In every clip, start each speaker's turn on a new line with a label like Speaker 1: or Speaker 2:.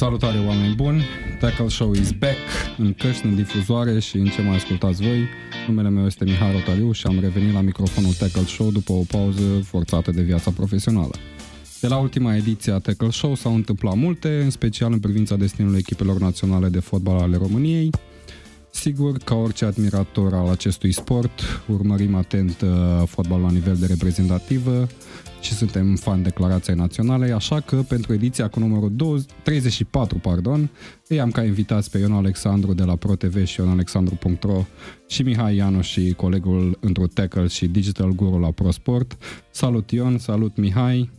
Speaker 1: Salutare oameni buni, Tackle Show is back în căști, în difuzoare și în ce mai ascultați voi. Numele meu este Mihai Rotariu și am revenit la microfonul Tackle Show după o pauză forțată de viața profesională. De la ultima ediție a Tackle Show s-au întâmplat multe, în special în privința destinului echipelor naționale de fotbal ale României. Sigur, ca orice admirator al acestui sport, urmărim atent uh, fotbalul la nivel de reprezentativă, și suntem fan declarației naționale, așa că pentru ediția cu numărul 20, 34, pardon, îi am ca invitați pe Ion Alexandru de la ProTV și ionalexandru.ro și Mihai Ianu și colegul într Tackle și Digital Guru la ProSport. Salut Ion, salut Mihai,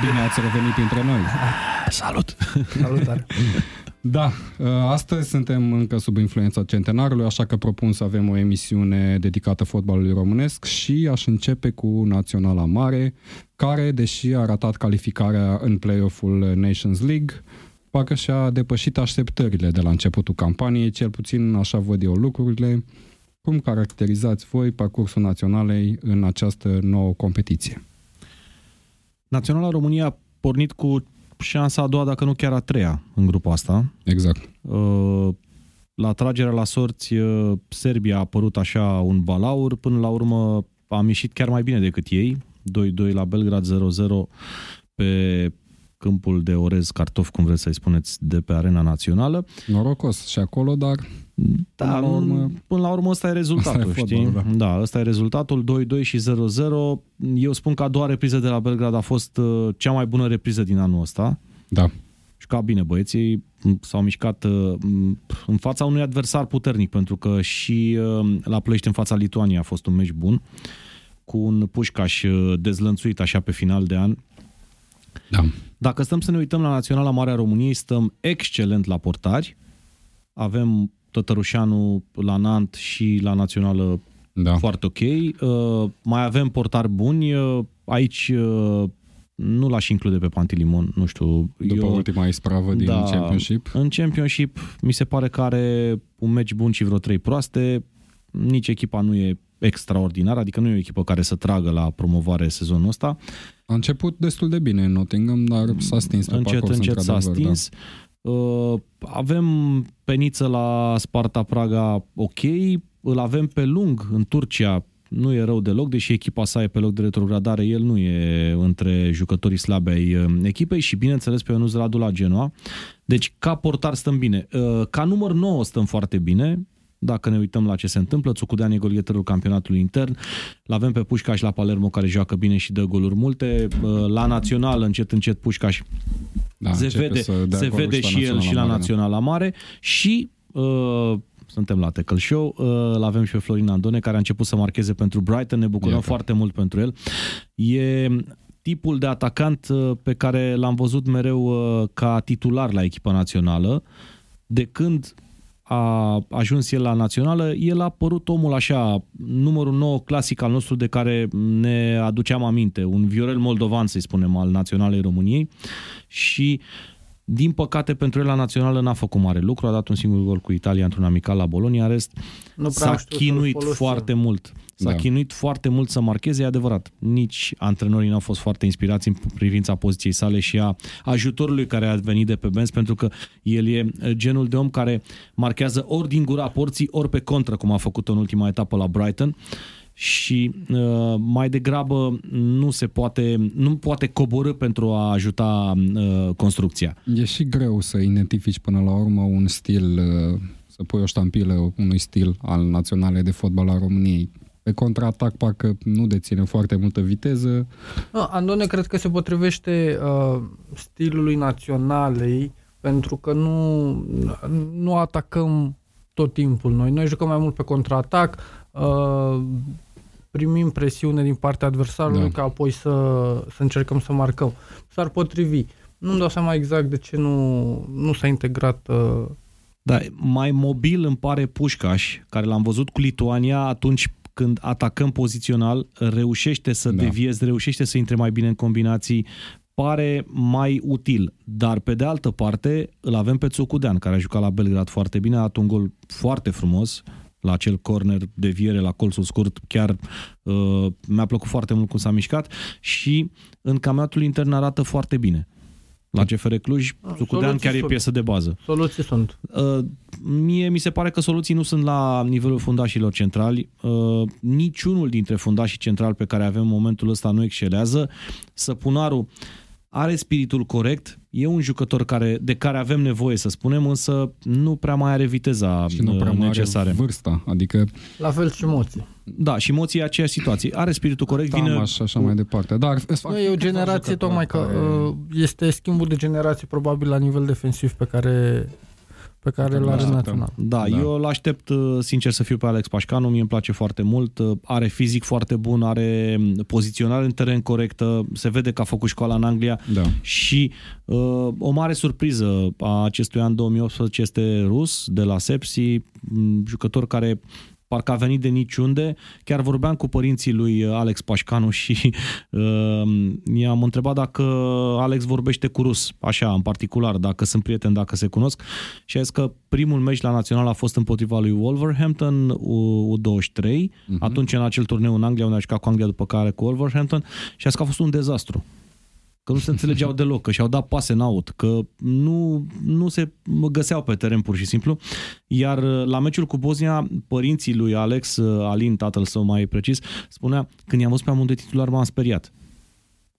Speaker 1: bine ați revenit printre noi.
Speaker 2: Salut!
Speaker 3: Salutare!
Speaker 1: Da, ă, astăzi suntem încă sub influența centenarului, așa că propun să avem o emisiune dedicată fotbalului românesc și aș începe cu Naționala Mare, care, deși a ratat calificarea în play-off-ul Nations League, parcă și-a depășit așteptările de la începutul campaniei, cel puțin așa văd eu lucrurile. Cum caracterizați voi parcursul naționalei în această nouă competiție?
Speaker 2: Naționala România a pornit cu șansa a doua, dacă nu chiar a treia în grupul asta.
Speaker 1: Exact.
Speaker 2: Uh, la tragerea la sorți, uh, Serbia a apărut așa un balaur, până la urmă am ieșit chiar mai bine decât ei. 2-2 la Belgrad, 0-0 pe câmpul de orez cartof, cum vreți să-i spuneți, de pe arena națională.
Speaker 1: Norocos și acolo, dar
Speaker 2: da, până la urmă, până la urmă ăsta e rezultatul, asta știi? Fotbal, da. da, ăsta e rezultatul, 2-2 și 0-0. Eu spun că a doua repriză de la Belgrad a fost uh, cea mai bună repriză din anul ăsta.
Speaker 1: Da.
Speaker 2: Și ca bine, băieții s-au mișcat uh, în fața unui adversar puternic, pentru că și uh, la Ploiești în fața Lituaniei a fost un meci bun, cu un pușcaș dezlănțuit așa pe final de an.
Speaker 1: Da.
Speaker 2: Dacă stăm să ne uităm la Naționala Marea României, stăm excelent la portari. Avem Tătărușanu la Nant și la Națională da. foarte ok. Uh, mai avem portari buni. Uh, aici uh, nu l-aș include pe Pantilimon, nu știu.
Speaker 1: După eu, ultima ispravă din da, Championship?
Speaker 2: În Championship mi se pare că are un meci bun și vreo trei proaste. Nici echipa nu e extraordinară, adică nu e o echipă care să tragă la promovare sezonul ăsta.
Speaker 1: A început destul de bine în Nottingham, dar s-a stins pe
Speaker 2: încet,
Speaker 1: parcurs,
Speaker 2: încet s-a stins. Da. Uh, avem peniță la Sparta Praga ok, îl avem pe lung în Turcia, nu e rău deloc, deși echipa sa e pe loc de retrogradare, el nu e între jucătorii slabe ai uh, echipei și bineînțeles pe Ionuț Radu la Genoa. Deci ca portar stăm bine. Uh, ca număr 9 stăm foarte bine, dacă ne uităm la ce se întâmplă, Țucudean e golgheterul campionatului intern, l-avem pe Pușcaș la Palermo care joacă bine și dă goluri multe, la Național încet încet Pușcaș da, se vede, se vede și el și la Naționala Mare și uh, suntem la Tackle Show, uh, l-avem și pe Florin Andone care a început să marcheze pentru Brighton, ne bucurăm Iată. foarte mult pentru el. E tipul de atacant uh, pe care l-am văzut mereu uh, ca titular la echipa națională, de când a ajuns el la națională, el a părut omul așa, numărul 9 clasic al nostru de care ne aduceam aminte, un Viorel Moldovan, să-i spunem, al Naționalei României. Și din păcate pentru el la națională n-a făcut mare lucru, a dat un singur gol cu Italia într-un amical la Bolonia, în rest nu s-a chinuit foarte mult. S-a da. chinuit foarte mult să marcheze, e adevărat. Nici antrenorii n-au fost foarte inspirați în privința poziției sale și a ajutorului care a venit de pe bench, pentru că el e genul de om care marchează ori din gura porții, ori pe contră, cum a făcut în ultima etapă la Brighton și uh, mai degrabă nu se poate, nu poate coborâ pentru a ajuta uh, construcția.
Speaker 1: E și greu să identifici până la urmă un stil, uh, să pui o ștampilă unui stil al naționale de fotbal al României. Pe contraatac parcă nu deține foarte multă viteză.
Speaker 3: Andone cred că se potrivește uh, stilului naționalei pentru că nu, nu atacăm tot timpul noi. Noi jucăm mai mult pe contraatac, uh, primim presiune din partea adversarului da. ca apoi să, să încercăm să marcăm. S-ar potrivi. Nu-mi dau seama exact de ce nu, nu s-a integrat uh...
Speaker 2: Da, mai mobil îmi pare Pușcaș, care l-am văzut cu Lituania atunci când atacăm pozițional, reușește să da. devieze, reușește să intre mai bine în combinații, pare mai util. Dar pe de altă parte, îl avem pe Țucudean, care a jucat la Belgrad foarte bine, a dat un gol foarte frumos, la acel corner de viere la colțul scurt, chiar uh, mi-a plăcut foarte mult cum s-a mișcat și în campionatul intern arată foarte bine. La CFR Cluj,
Speaker 3: Ah,
Speaker 2: Sucudean
Speaker 3: soluții
Speaker 2: chiar e
Speaker 3: sunt.
Speaker 2: piesă de bază.
Speaker 3: Soluții sunt.
Speaker 2: Uh, mie mi se pare că soluții nu sunt la nivelul fundașilor centrali. Uh, niciunul dintre fundașii centrali pe care avem în momentul ăsta nu excelează. Săpunaru are spiritul corect, e un jucător care, de care avem nevoie, să spunem, însă nu prea mai are viteza
Speaker 1: Și nu prea
Speaker 2: uh,
Speaker 1: mai
Speaker 2: necesară.
Speaker 1: are vârsta, adică
Speaker 3: La fel și emoții.
Speaker 2: Da, și emoții e aceeași situație. Are spiritul corect, vine...
Speaker 1: Tamaș și așa mai departe. Dar îți fac
Speaker 3: Nu, e o
Speaker 1: câțiva
Speaker 3: generație
Speaker 1: jucători
Speaker 3: tocmai că
Speaker 1: care-
Speaker 3: uh, este schimbul de generație probabil la nivel defensiv pe care pe care
Speaker 1: Pe
Speaker 3: îl
Speaker 1: care
Speaker 3: are
Speaker 1: îl
Speaker 3: național.
Speaker 2: Da,
Speaker 1: Da.
Speaker 2: da, eu îl aștept, uh, sincer să fiu pe Alex Pașcanu, mie îmi place foarte mult, uh, are fizic foarte bun, are mm, poziționare în teren corectă, se vede că a făcut școala în Anglia
Speaker 1: Da.
Speaker 2: și uh, o mare surpriză a acestui an 2018 este Rus, de la Sepsi, m, jucător care parcă a venit de niciunde. Chiar vorbeam cu părinții lui uh, Alex Pașcanu și uh, i-am întrebat dacă Alex vorbește cu rus, așa, în particular, dacă sunt prieteni, dacă se cunosc. Și a zis că primul meci la național a fost împotriva lui Wolverhampton, U- U23, uh-huh. atunci în acel turneu în Anglia, unde a jucat cu Anglia după care cu Wolverhampton, și a zis că a fost un dezastru că nu se înțelegeau deloc, că și-au dat pase în out, că nu, nu se găseau pe teren pur și simplu. Iar uh, la meciul cu Bosnia, părinții lui Alex, uh, Alin, tatăl său mai precis, spunea, când i-am văzut pe amândoi titular, m-am speriat.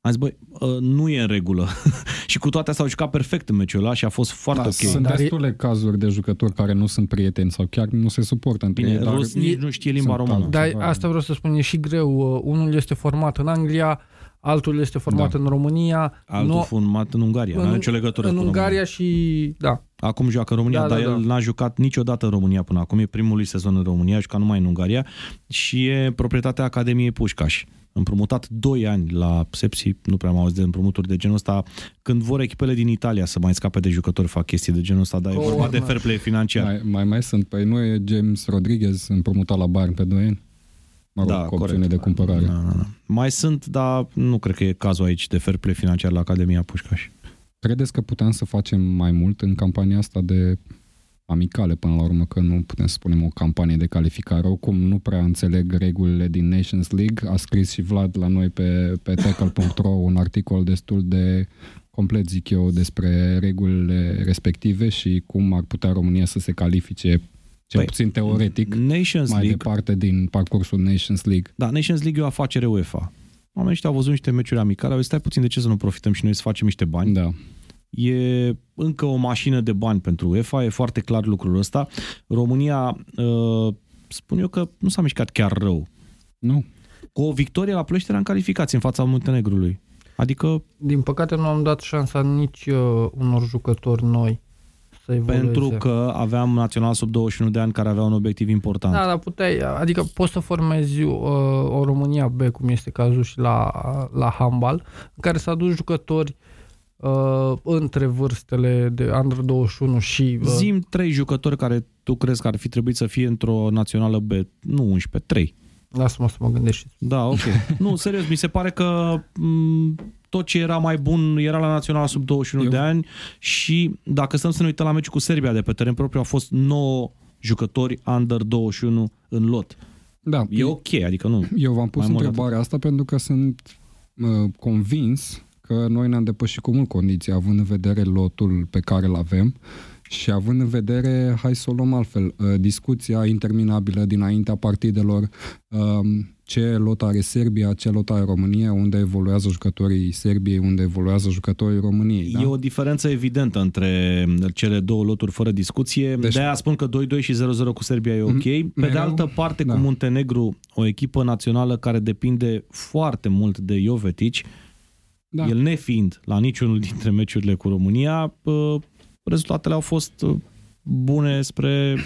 Speaker 2: Am zis, băi, uh, nu e în regulă. și cu toate astea au jucat perfect în meciul ăla și a fost foarte
Speaker 1: Da,
Speaker 2: ok.
Speaker 1: Sunt
Speaker 3: Dar e-
Speaker 1: destule cazuri de jucători care nu sunt prieteni sau chiar nu se suportă între
Speaker 2: Bine,
Speaker 1: ei. Dar
Speaker 2: Rus nici nu știe limba
Speaker 1: sunt
Speaker 2: română.
Speaker 1: talent.
Speaker 3: Dar asta vreau să spun, e și greu. Uh, Unul este format în Anglia, altul este format
Speaker 1: Da.
Speaker 3: în România.
Speaker 2: Altul
Speaker 3: nu-
Speaker 2: format în Ungaria, nu are nicio legătură
Speaker 3: în
Speaker 2: cu
Speaker 3: Ungaria
Speaker 2: România.
Speaker 3: și... Da.
Speaker 2: Acum joacă în România,
Speaker 3: Da,
Speaker 2: dar
Speaker 3: da,
Speaker 2: el
Speaker 3: da.
Speaker 2: n-a jucat niciodată în România până acum. E primul lui sezon în România, a jucat numai în Ungaria și e proprietatea Academiei Pușcaș. Împrumutat 2 ani la Sepsi, nu prea am auzit de împrumuturi de genul ăsta. Când vor echipele din Italia să mai scape de jucători, fac chestii de genul ăsta, dar e
Speaker 3: Corner.
Speaker 2: vorba de fair play financiar.
Speaker 1: mai, mai, mai sunt. Păi nu e James Rodriguez împrumutat la Bayern pe 2 ani? Mă rog,
Speaker 2: Da,
Speaker 1: cu opțiune
Speaker 2: corect.
Speaker 1: de cumpărare.
Speaker 2: Da, da, da. Mai sunt, dar nu cred că e cazul aici de fair play financiar la Academia Pușcaș.
Speaker 1: Credeți că puteam să facem mai mult în campania asta de amicale până la urmă, că nu putem să spunem o campanie de calificare. Oricum nu prea înțeleg regulile din Nations League. A scris și Vlad la noi pe, pe tackle.ro un articol destul de complet, zic eu, despre regulile respective și cum ar putea România să se califice cel
Speaker 2: Păi,
Speaker 1: puțin teoretic
Speaker 2: Nations
Speaker 1: mai
Speaker 2: League,
Speaker 1: departe din parcursul Nations League.
Speaker 2: Da, Nations League e o afacere UEFA. Oamenii ăștia au văzut niște meciuri amicale, au zis, stai puțin de ce să nu profităm și noi să facem niște bani.
Speaker 1: Da.
Speaker 2: E încă o mașină de bani pentru UEFA, e foarte clar lucrul ăsta. România, uh, spun eu că nu s-a mișcat chiar rău.
Speaker 1: Nu.
Speaker 2: Cu o victorie la Ploiești era în calificație în fața Muntenegrului. Adică
Speaker 3: Din păcate nu am dat șansa nici uh, unor jucători noi să evolueze.
Speaker 2: pentru că aveam național sub 21 de ani care avea un obiectiv important.
Speaker 3: Da, dar puteai, adică poți să formezi uh, o România B, cum este cazul și la, la handbal, în care să aduci jucători uh, între vârstele de Under 21 și... Uh,
Speaker 2: Zim trei jucători care tu crezi că ar fi trebuit să fie într-o națională B. Nu 11, 3.
Speaker 3: Lasă-mă să mă gândesc și
Speaker 2: Da, ok. nu, serios, mi se pare că m, tot ce era mai bun era la Național sub 21
Speaker 1: Eu-
Speaker 2: de ani și dacă stăm să ne uităm la meciul cu Serbia de pe teren propriu, au fost 9 jucători under 21 în lot.
Speaker 1: Da,
Speaker 2: E ok, adică nu.
Speaker 1: Eu v-am pus
Speaker 2: Mai mult
Speaker 1: întrebarea asta pentru că sunt uh, convins că noi ne-am depășit cu mult condiții, având în vedere lotul pe care îl avem și având în vedere, hai să o luăm altfel, uh, discuția interminabilă dinaintea partidelor, um, ce lot are Serbia, ce lot are România, unde evoluează jucătorii Serbiei, unde evoluează jucătorii României. Da?
Speaker 2: E o diferență evidentă între cele două loturi fără discuție.
Speaker 1: Deci-
Speaker 2: Deci, De-aia spun că 2-2 și 0-0 cu Serbia e ok. Pe de
Speaker 1: mereu-
Speaker 2: altă parte,
Speaker 1: da.
Speaker 2: cu Muntenegru, o echipă națională care depinde foarte mult de Jovetic,
Speaker 1: Da.
Speaker 2: El nefiind la niciunul dintre meciurile cu România, uh, rezultatele au fost uh, bune spre...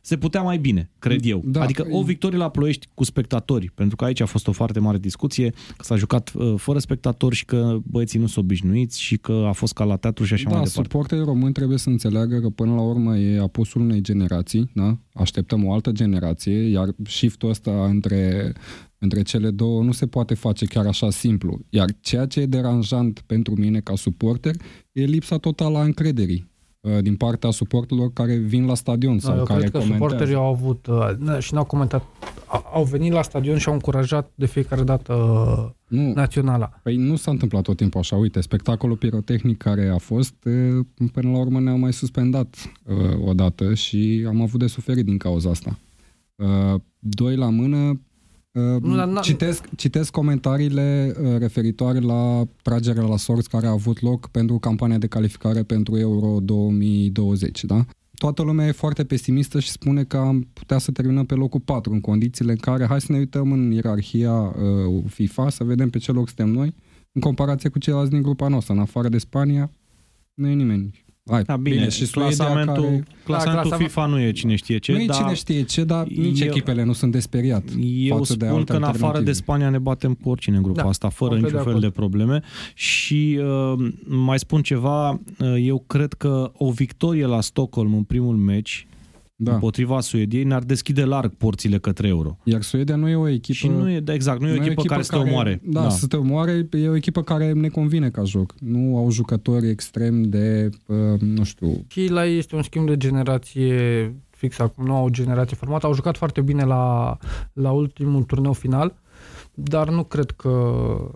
Speaker 2: Se putea mai bine, cred eu.
Speaker 1: Da.
Speaker 2: adică o victorie la Ploiești cu spectatori, pentru că aici a fost o foarte mare discuție, că s-a jucat uh, fără spectatori și că băieții nu sunt obișnuiți și că a fost ca la teatru și așa
Speaker 1: da,
Speaker 2: mai departe.
Speaker 1: suporterii români trebuie să înțeleagă că până la urmă e apusul unei generații, da? așteptăm o altă generație, iar shift-ul ăsta între, între cele două nu se poate face chiar așa simplu. Iar ceea ce e deranjant pentru mine ca suporter e lipsa totală a încrederii uh, din partea suporterilor care vin la stadion sau
Speaker 3: eu
Speaker 1: care
Speaker 3: cred că
Speaker 1: comentează.
Speaker 3: suporterii au avut uh, n- și n-au comentat a- au venit la stadion și au încurajat de fiecare dată
Speaker 1: Nu,
Speaker 3: naționala.
Speaker 1: Păi nu s-a întâmplat tot timpul așa. Uite, spectacolul pirotehnic care a fost, e, până la urmă ne-au mai suspendat uh, odată și am avut de suferit din cauza asta. Uh, doi la mână, uh,
Speaker 3: Nu, dar n-
Speaker 1: citesc, citesc comentariile uh, referitoare la tragerea la sorți care a avut loc pentru campania de calificare pentru Euro 2020, da? Toată lumea e foarte pesimistă și spune că am putea să terminăm pe locul 4 în condițiile în care, hai să ne uităm în ierarhia uh, FIFA, să vedem pe ce loc suntem noi, în comparație cu ceilalți din grupa noastră. În afară de Spania, nu e nimeni. Hai,
Speaker 2: Da, bine,
Speaker 1: și Suedia
Speaker 2: clasamentul,
Speaker 1: care...
Speaker 2: clasamentul
Speaker 3: Da,
Speaker 2: FIFA nu e cine știe ce,
Speaker 1: Nu e
Speaker 2: dar
Speaker 1: cine știe ce, dar nici
Speaker 2: eu-
Speaker 1: echipele nu sunt de speriat
Speaker 2: eu
Speaker 1: față de
Speaker 2: spun
Speaker 1: alte
Speaker 2: că în afară de
Speaker 1: alternative.
Speaker 2: Spania ne batem cu oricine în grupa
Speaker 3: Da,
Speaker 2: asta, fără
Speaker 3: complet
Speaker 2: niciun
Speaker 3: de
Speaker 2: fel de
Speaker 3: acord.
Speaker 2: probleme. Și uh, mai spun ceva, uh, eu cred că o victorie la Stockholm în primul meci
Speaker 1: Da.
Speaker 2: împotriva Suediei ne-ar deschide larg porțile către euro.
Speaker 1: Iar Suedia nu e o echipă...
Speaker 2: Și nu e, da, exact, nu e o echipă, care să te omoare.
Speaker 1: Da, da, să te omoare, e o echipă care ne convine ca joc. Nu au jucători extrem de, uh, nu știu,
Speaker 3: Și la ei este un schimb de generație fix acum, nu au o generație formată. Au jucat foarte bine la, la ultimul turneu final, dar nu cred că...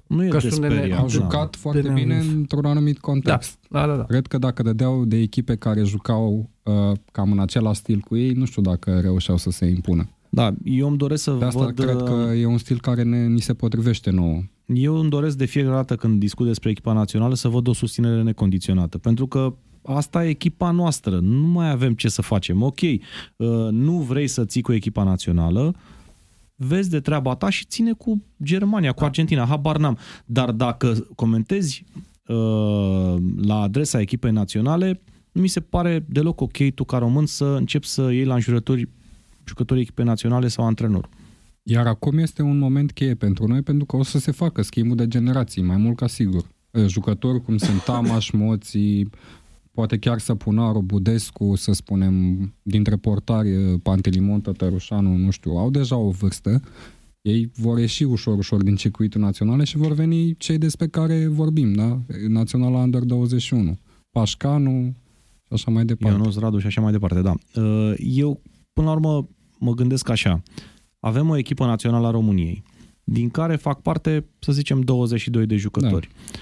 Speaker 2: Nu e
Speaker 3: că
Speaker 2: de
Speaker 3: sunt de ne-
Speaker 2: speriat,
Speaker 1: au
Speaker 2: da.
Speaker 1: jucat foarte
Speaker 3: de
Speaker 1: bine
Speaker 3: neînvins.
Speaker 1: într-un anumit context.
Speaker 3: Da, da, da.
Speaker 1: Cred că dacă dădeau de echipe care jucau uh, cam în același stil cu ei, nu știu dacă reușeau să se impună.
Speaker 2: Da, eu îmi doresc să
Speaker 1: De asta
Speaker 2: văd...
Speaker 1: cred că e un stil care ne, ni se potrivește nouă.
Speaker 2: Eu îmi doresc de fiecare dată când discut despre echipa națională să văd o susținere necondiționată, pentru că asta e echipa noastră, nu mai avem ce să facem. Ok, uh, nu vrei să ții cu echipa națională, vezi de treaba ta și ține cu Germania, cu Argentina, habar n-am. Dar dacă comentezi uh, la adresa echipei naționale, nu mi se pare deloc ok tu ca român să începi să iei la înjurături jucătorii echipei naționale sau antrenor.
Speaker 1: Iar acum este un moment cheie pentru noi, pentru că o să se facă schimbul de generații, mai mult ca sigur. Uh, Jucători cum sunt Tamaș, Moții, poate chiar Săpunaru, Budescu, să spunem, dintre portari, uh, Pantelimon, Tătărușanu, nu știu, au deja o vârstă. Ei vor ieși ușor, ușor din circuitul național și vor veni cei despre care vorbim, da? Naționala Under 21. Pașcanu și așa mai departe.
Speaker 2: Ionuț Radu și așa mai departe, da. Uh, Eu, până la urmă, mă gândesc așa. Avem o echipă națională a României, din care fac parte, să zicem, 22 de jucători. Da.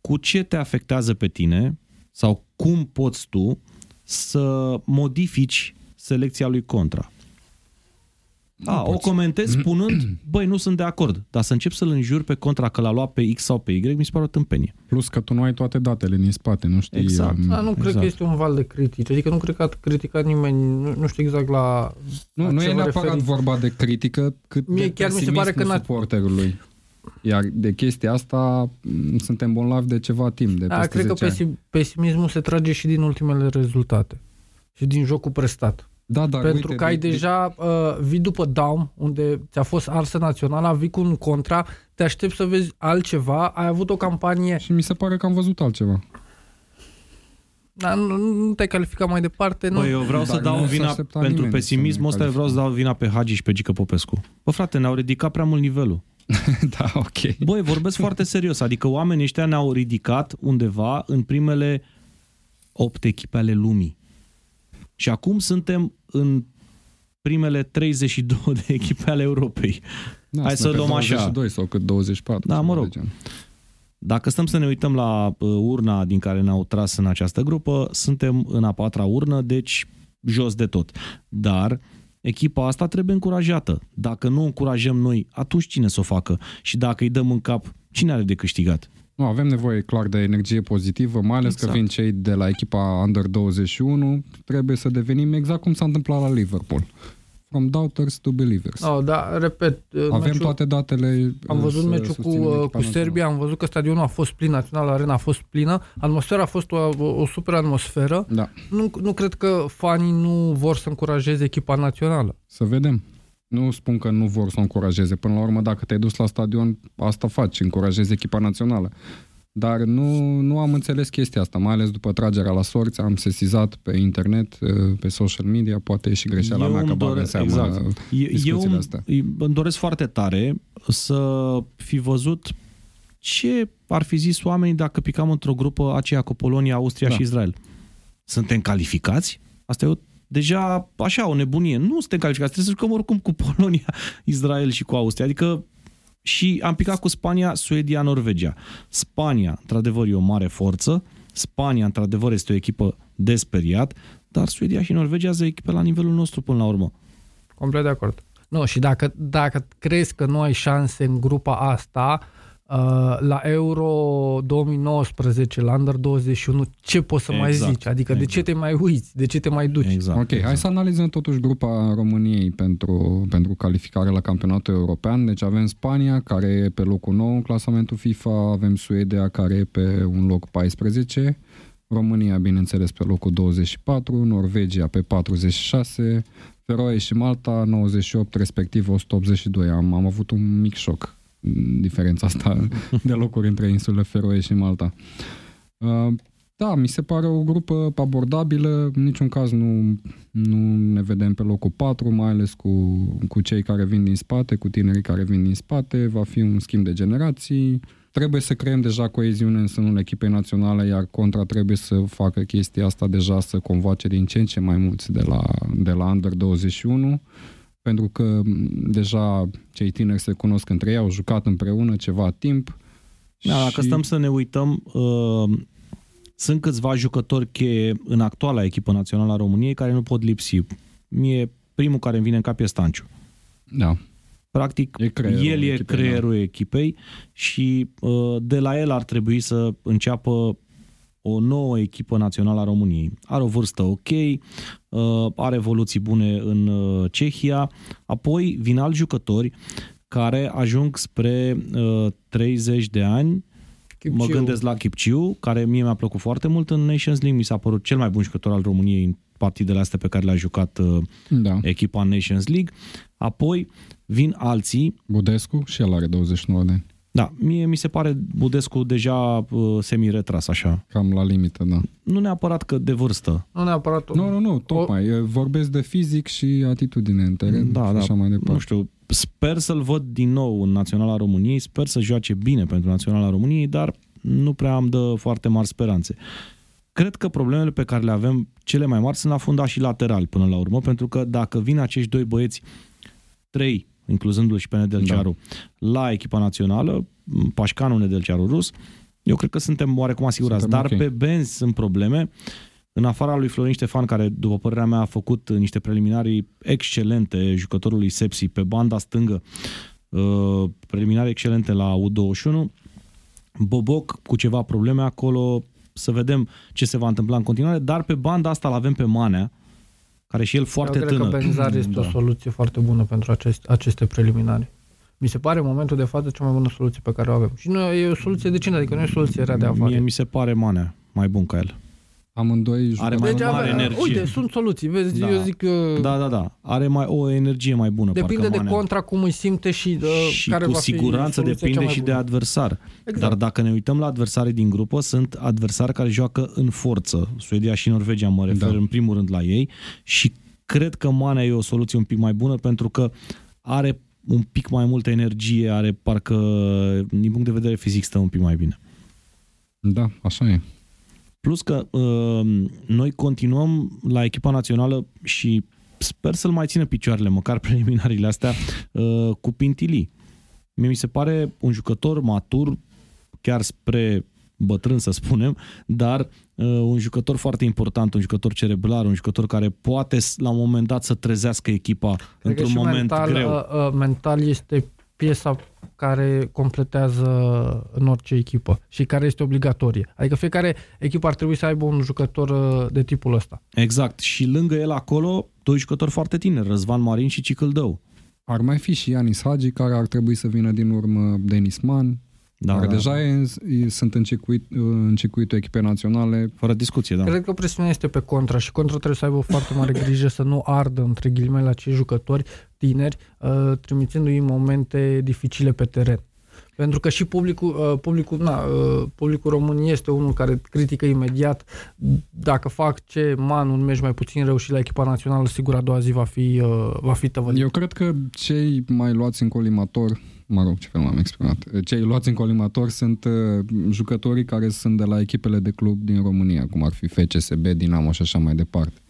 Speaker 2: Cu ce te afectează pe tine sau cum poți tu să modifici selecția lui Contra? A, o
Speaker 1: poți.
Speaker 2: comentez spunând, băi, nu sunt de acord, dar să încep să-l înjur pe Contra că l-a luat pe X sau pe Y, mi se pare o tâmpenie.
Speaker 1: Plus că tu nu ai toate datele din spate, nu știi...
Speaker 2: Exact.
Speaker 1: um,
Speaker 3: Da, nu cred
Speaker 2: Exact.
Speaker 3: că este un val de critici. Adică nu cred că a criticat nimeni, nu, nu știu exact la...
Speaker 1: Nu,
Speaker 3: la
Speaker 1: nu
Speaker 3: ce
Speaker 1: e
Speaker 3: vă
Speaker 1: neapărat
Speaker 3: referiți.
Speaker 1: vorba de critică, cât
Speaker 3: Mie
Speaker 1: de
Speaker 3: chiar mi se pare că
Speaker 1: pesimismul
Speaker 3: n-a-
Speaker 1: suporterului. Iar de chestia asta m, suntem bolnavi de ceva timp, de
Speaker 3: Da,
Speaker 1: peste
Speaker 3: cred că
Speaker 1: 10 ani.
Speaker 3: pesi- pesimismul se trage și din ultimele rezultate. Și din jocul prestat.
Speaker 1: Da, dar
Speaker 3: Pentru
Speaker 1: uite,
Speaker 3: că ai
Speaker 1: de,
Speaker 3: deja uh, vii după Daum, unde ți-a fost arsă națională, vii cu un contra, te aștepți să vezi altceva, ai avut o campanie,
Speaker 1: De, și mi se pare că am văzut altceva.
Speaker 3: dar nu, nu te-ai calificat mai departe, nu.
Speaker 2: Băi, eu vreau
Speaker 1: Dar
Speaker 2: să dau
Speaker 1: nu se
Speaker 2: vina
Speaker 1: aștepta
Speaker 2: pentru
Speaker 1: nimeni să
Speaker 2: pesimismul
Speaker 1: ne
Speaker 2: ăsta, eu vreau să
Speaker 1: califice.
Speaker 2: dau vina pe Hagi și pe Gică Popescu. Bă, frate, ne-au ridicat prea mult nivelul.
Speaker 1: da, ok.
Speaker 2: Băi, vorbesc foarte serios, adică oamenii ăștia ne-au ridicat undeva în primele opt echipe ale lumii. Și acum suntem în primele 32 de echipe ale Europei.
Speaker 1: Da,
Speaker 2: Hai
Speaker 1: suntem
Speaker 2: să
Speaker 1: pe
Speaker 2: luăm așa.
Speaker 1: 22 sau cât 24.
Speaker 2: Da,
Speaker 1: ceva
Speaker 2: mă rog.
Speaker 1: de genul.
Speaker 2: Dacă stăm să ne uităm la uh, urna din care ne-au tras în această grupă, suntem în a patra urnă, deci jos de tot. Dar echipa asta trebuie încurajată. Dacă nu o încurajăm noi, atunci cine să o facă? Și dacă îi dăm în cap, cine are de câștigat?
Speaker 1: Nu, avem nevoie clar de energie pozitivă, mai ales
Speaker 2: Exact.
Speaker 1: că vin cei de la echipa Under 21, trebuie să devenim exact cum s-a întâmplat la Liverpool. From doubters to believers.
Speaker 3: Oh, da, repet,
Speaker 1: Avem
Speaker 3: meciul,
Speaker 1: toate datele.
Speaker 3: am
Speaker 1: uh,
Speaker 3: văzut
Speaker 1: să
Speaker 3: meciul cu,
Speaker 1: susținem
Speaker 3: uh,
Speaker 1: echipa
Speaker 3: cu
Speaker 1: națională.
Speaker 3: Serbia, am văzut că stadionul a fost plin, Naționala Arena a fost plină, atmosfera a fost o, o, o super atmosferă.
Speaker 1: Da,
Speaker 3: Nu, nu cred că fanii nu vor să încurajeze echipa națională.
Speaker 1: să vedem. Nu spun că nu vor să o încurajeze. Până la urmă, dacă te-ai dus la stadion, asta faci, încurajezi echipa națională. Dar nu, nu am înțeles chestia asta, mai ales după tragerea la sorți, am sesizat pe internet, uh, pe social media, poate e și greșeala
Speaker 2: Eu
Speaker 1: mea că
Speaker 2: îmi
Speaker 1: bag în
Speaker 2: dore-
Speaker 1: seamă
Speaker 2: exact.
Speaker 1: uh,
Speaker 2: Eu, eu
Speaker 1: discuțiile
Speaker 2: îmi,
Speaker 1: astea.
Speaker 2: îmi doresc foarte tare să fi văzut ce ar fi zis oamenii dacă picam într-o grupă aceea cu Polonia, Austria
Speaker 1: Da.
Speaker 2: și Israel. Suntem calificați? Asta e o deja așa, o nebunie. Nu suntem calificați, trebuie să jucăm oricum cu Polonia, Israel și cu Austria. Adică și am picat cu Spania, Suedia, Norvegia. Spania, într-adevăr, e o mare forță. Spania, într-adevăr, este o echipă de speriat, dar Suedia și Norvegia sunt echipe la nivelul nostru până la urmă.
Speaker 3: Complet de acord. Nu, și dacă, dacă crezi că nu ai șanse în grupa asta, uh, la Euro 2019, la Under 21, ce poți să mai
Speaker 2: Exact,
Speaker 3: zici? Adică de ce
Speaker 2: exact.
Speaker 3: te mai uiți? De ce te mai duci?
Speaker 2: Exact.
Speaker 1: Ok, hai să analizăm totuși grupa României pentru, pentru calificare la campionatul european. Deci avem Spania, care e pe locul 9 în clasamentul FIFA, avem Suedia, care e pe un loc 14, România, bineînțeles, pe locul 24, Norvegia pe 46, Feroe și Malta 98, respectiv 182. Am, am avut un mic șoc în diferența asta de locuri între insulele Feroe și Malta. Uh, da, mi se pare o grupă abordabilă, în niciun caz nu, nu ne vedem pe locul 4, mai ales cu, cu cei care vin din spate, cu tinerii care vin din spate, va fi un schimb de generații. Trebuie să creăm deja coeziune în sânul echipei naționale, iar contra trebuie să facă chestia asta deja să convoace din ce în ce mai mulți de la, de la Under 21, pentru că m, deja cei tineri se cunosc între ei, au jucat împreună ceva timp.
Speaker 2: Da, dacă stăm să ne uităm, uh, sunt câțiva jucători cheie în actuala echipă națională a României care nu pot lipsi. Mie primul care îmi vine în cap e Stanciu.
Speaker 1: Da,
Speaker 2: Practic,
Speaker 1: E creierul
Speaker 2: el e
Speaker 1: echipei,
Speaker 2: creierul echipei și uh, de la el ar trebui să înceapă o nouă echipă națională a României. Are o vârstă ok, uh, are evoluții bune în uh, Cehia, apoi vin alți jucători care ajung spre uh, 30 de ani
Speaker 3: Chipciu.
Speaker 2: Mă gândesc la Kipciu, care mie mi-a plăcut foarte mult în Nations League, mi s-a părut cel mai bun jucător al României în partidele astea pe care le-a jucat uh,
Speaker 1: da.
Speaker 2: echipa în Nations League. Apoi vin alții.
Speaker 1: Budescu și el are 29 de ani.
Speaker 2: Da, mie mi se pare Budescu deja uh, semi-retras așa.
Speaker 1: Cam la limită, da.
Speaker 2: Nu neapărat că de vârstă.
Speaker 3: Nu neapărat...
Speaker 1: Nu, nu, nu, tocmai. O... Vorbesc de fizic și atitudine în teren
Speaker 2: Da,
Speaker 1: și
Speaker 2: da,
Speaker 1: așa mai departe.
Speaker 2: Nu știu, sper să-l văd din nou în Naționala României, sper să joace bine pentru Naționala României, dar nu prea am dă foarte mari speranțe. Cred că problemele pe care le avem cele mai mari sunt la fundaș și lateral până la urmă, pentru că dacă vin acești doi băieți, trei, incluzându-l și pe Nedelcearu, da. la echipa națională, Pașcanu, Nedelcearu rus, eu cred că suntem oarecum asigurați.
Speaker 1: Suntem
Speaker 2: Dar
Speaker 1: ok.
Speaker 2: pe benzi sunt probleme. În afara lui Florin Ștefan, care, după părerea mea, a făcut niște preliminarii excelente jucătorului Sepsi pe banda stângă, uh, preliminari excelente la U21, Boboc cu ceva probleme acolo, să vedem ce se va întâmpla în continuare, dar pe banda asta l avem pe Manea, care și el foarte
Speaker 3: Eu cred
Speaker 2: tânăr.
Speaker 3: că Benzar este
Speaker 2: Da.
Speaker 3: o soluție foarte bună pentru acest, aceste preliminari. Mi se pare în momentul de față cea mai bună soluție pe care o avem. Și nu e o soluție decent, adică nu e o soluție rea de
Speaker 2: Mie
Speaker 3: afară.
Speaker 2: mi se pare Manea mai bun ca el.
Speaker 1: Amândoi
Speaker 2: Are
Speaker 1: jucători-
Speaker 2: mai
Speaker 3: Deci
Speaker 2: mare
Speaker 3: avem-
Speaker 2: energie.
Speaker 3: Uite, sunt soluții. Vezi,
Speaker 2: Da.
Speaker 3: eu zic că
Speaker 2: Da, da, da. Are mai o energie mai bună,
Speaker 3: depinde
Speaker 2: parcă
Speaker 3: de
Speaker 2: Manea.
Speaker 3: contra cum îi simte și, uh,
Speaker 2: și
Speaker 3: care
Speaker 2: cu
Speaker 3: va fi
Speaker 2: siguranță
Speaker 3: soluția cea
Speaker 2: depinde
Speaker 3: mai
Speaker 2: și de
Speaker 3: bună.
Speaker 2: adversar.
Speaker 3: Exact.
Speaker 2: Dar dacă ne uităm la adversarii din grupă, sunt adversari care joacă în forță. Suedia și Norvegia mă refer
Speaker 1: Da.
Speaker 2: în primul rând la ei și cred că Manea e o soluție un pic mai bună pentru că are un pic mai multă energie, are parcă din punct de vedere fizic stă un pic mai bine.
Speaker 1: Da, așa e.
Speaker 2: Plus că uh, noi continuăm la echipa națională și sper să-l mai țină picioarele, măcar preliminariile astea, uh, cu Pintili. Mie mi se pare un jucător matur, chiar spre bătrân să spunem, dar uh, un jucător foarte important, un jucător cerebral, un jucător care poate s- la un moment dat să trezească echipa
Speaker 3: Cred că
Speaker 2: într-un
Speaker 3: și
Speaker 2: moment
Speaker 3: mental,
Speaker 2: greu.
Speaker 3: Uh, uh, mental este piesa care completează în orice echipă și care este obligatorie. Adică fiecare echipă ar trebui să aibă un jucător uh, de tipul ăsta.
Speaker 2: Exact. Și lângă el acolo, doi jucători foarte tineri, Răzvan Marin și Cicâldău.
Speaker 1: Ar mai fi și Ianis Hagi, care ar trebui să vină din urmă Denis Man,
Speaker 2: Da,
Speaker 1: care
Speaker 2: da.
Speaker 1: deja e, e, sunt în, circuit, în circuitul echipei naționale.
Speaker 2: Fără discuție, da.
Speaker 3: Cred că presiunea este pe contra și contra trebuie să aibă o foarte mare grijă să nu ardă între ghilimele acei jucători tineri, uh, trimițându-i în momente dificile pe teren. Pentru că și publicul, uh, publicul, na, uh, publicul român este unul care critică imediat. Dacă fac ce man un meci mai puțin reușit la echipa națională, sigur a doua zi va fi, uh, va fi tăvălit.
Speaker 1: Eu cred că cei mai luați în colimator, mă rog, ce fel m-am exprimat, cei luați în colimator sunt uh, jucătorii care sunt de la echipele de club din România, cum ar fi FCSB, Dinamo și așa mai departe.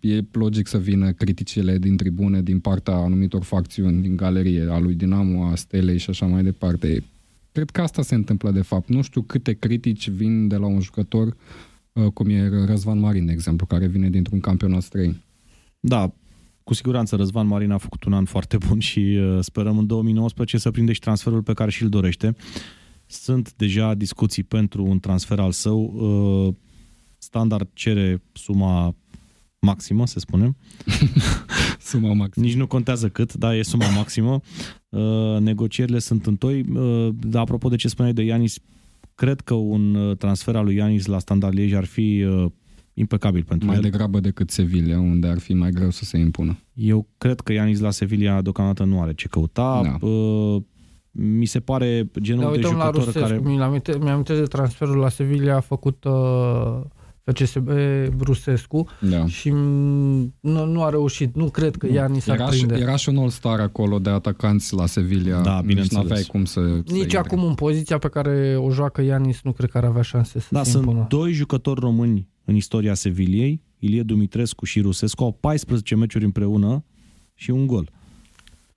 Speaker 1: E logic să vină criticile din tribune, din partea anumitor facțiuni, din galerie, a lui Dinamo, a Stelei și așa mai departe. Cred că asta se întâmplă de fapt. Nu știu câte critici vin de la un jucător cum e Răzvan Marin, de exemplu, care vine dintr-un campionat străin.
Speaker 2: Da, cu siguranță Răzvan Marin a făcut un an foarte bun și sperăm în 2019 să prinde și transferul pe care și-l dorește. Sunt deja discuții pentru un transfer al său. Standard cere suma maximă, să spunem.
Speaker 1: suma maximă.
Speaker 2: Nici nu contează cât, dar e suma maximă. Uh, negocierile sunt în toi. Uh, dar apropo de ce spuneai de Ianis, cred că un uh, transfer al lui Ianis la Standard Liege ar fi uh, impecabil pentru
Speaker 1: mai
Speaker 2: el.
Speaker 1: Mai degrabă decât Sevilla, unde ar fi mai greu să se impună.
Speaker 2: Eu cred că Ianis la Sevilla deocamdată nu are ce căuta. Da. Uh, mi se pare genul
Speaker 3: da,
Speaker 2: de jucător
Speaker 3: la Rusescu,
Speaker 2: care...
Speaker 3: Mi-am mi de transferul la Sevilla făcut uh, FCSB Brusescu
Speaker 1: da.
Speaker 3: și nu, nu a reușit. Nu cred că Ianis
Speaker 1: era
Speaker 3: ar prinde.
Speaker 1: Și, era și un all-star acolo de atacanți la Sevilla.
Speaker 2: Da, bineînțeles.
Speaker 1: Nici n-aveai cum să...
Speaker 3: Nici
Speaker 1: să
Speaker 3: acum în poziția pe care o joacă Ianis nu cred că ar avea șanse să
Speaker 2: da,
Speaker 3: se
Speaker 2: sunt
Speaker 3: impună.
Speaker 2: doi jucători români în istoria Seviliei, Ilie Dumitrescu și Rusescu, au 14 meciuri împreună și un gol.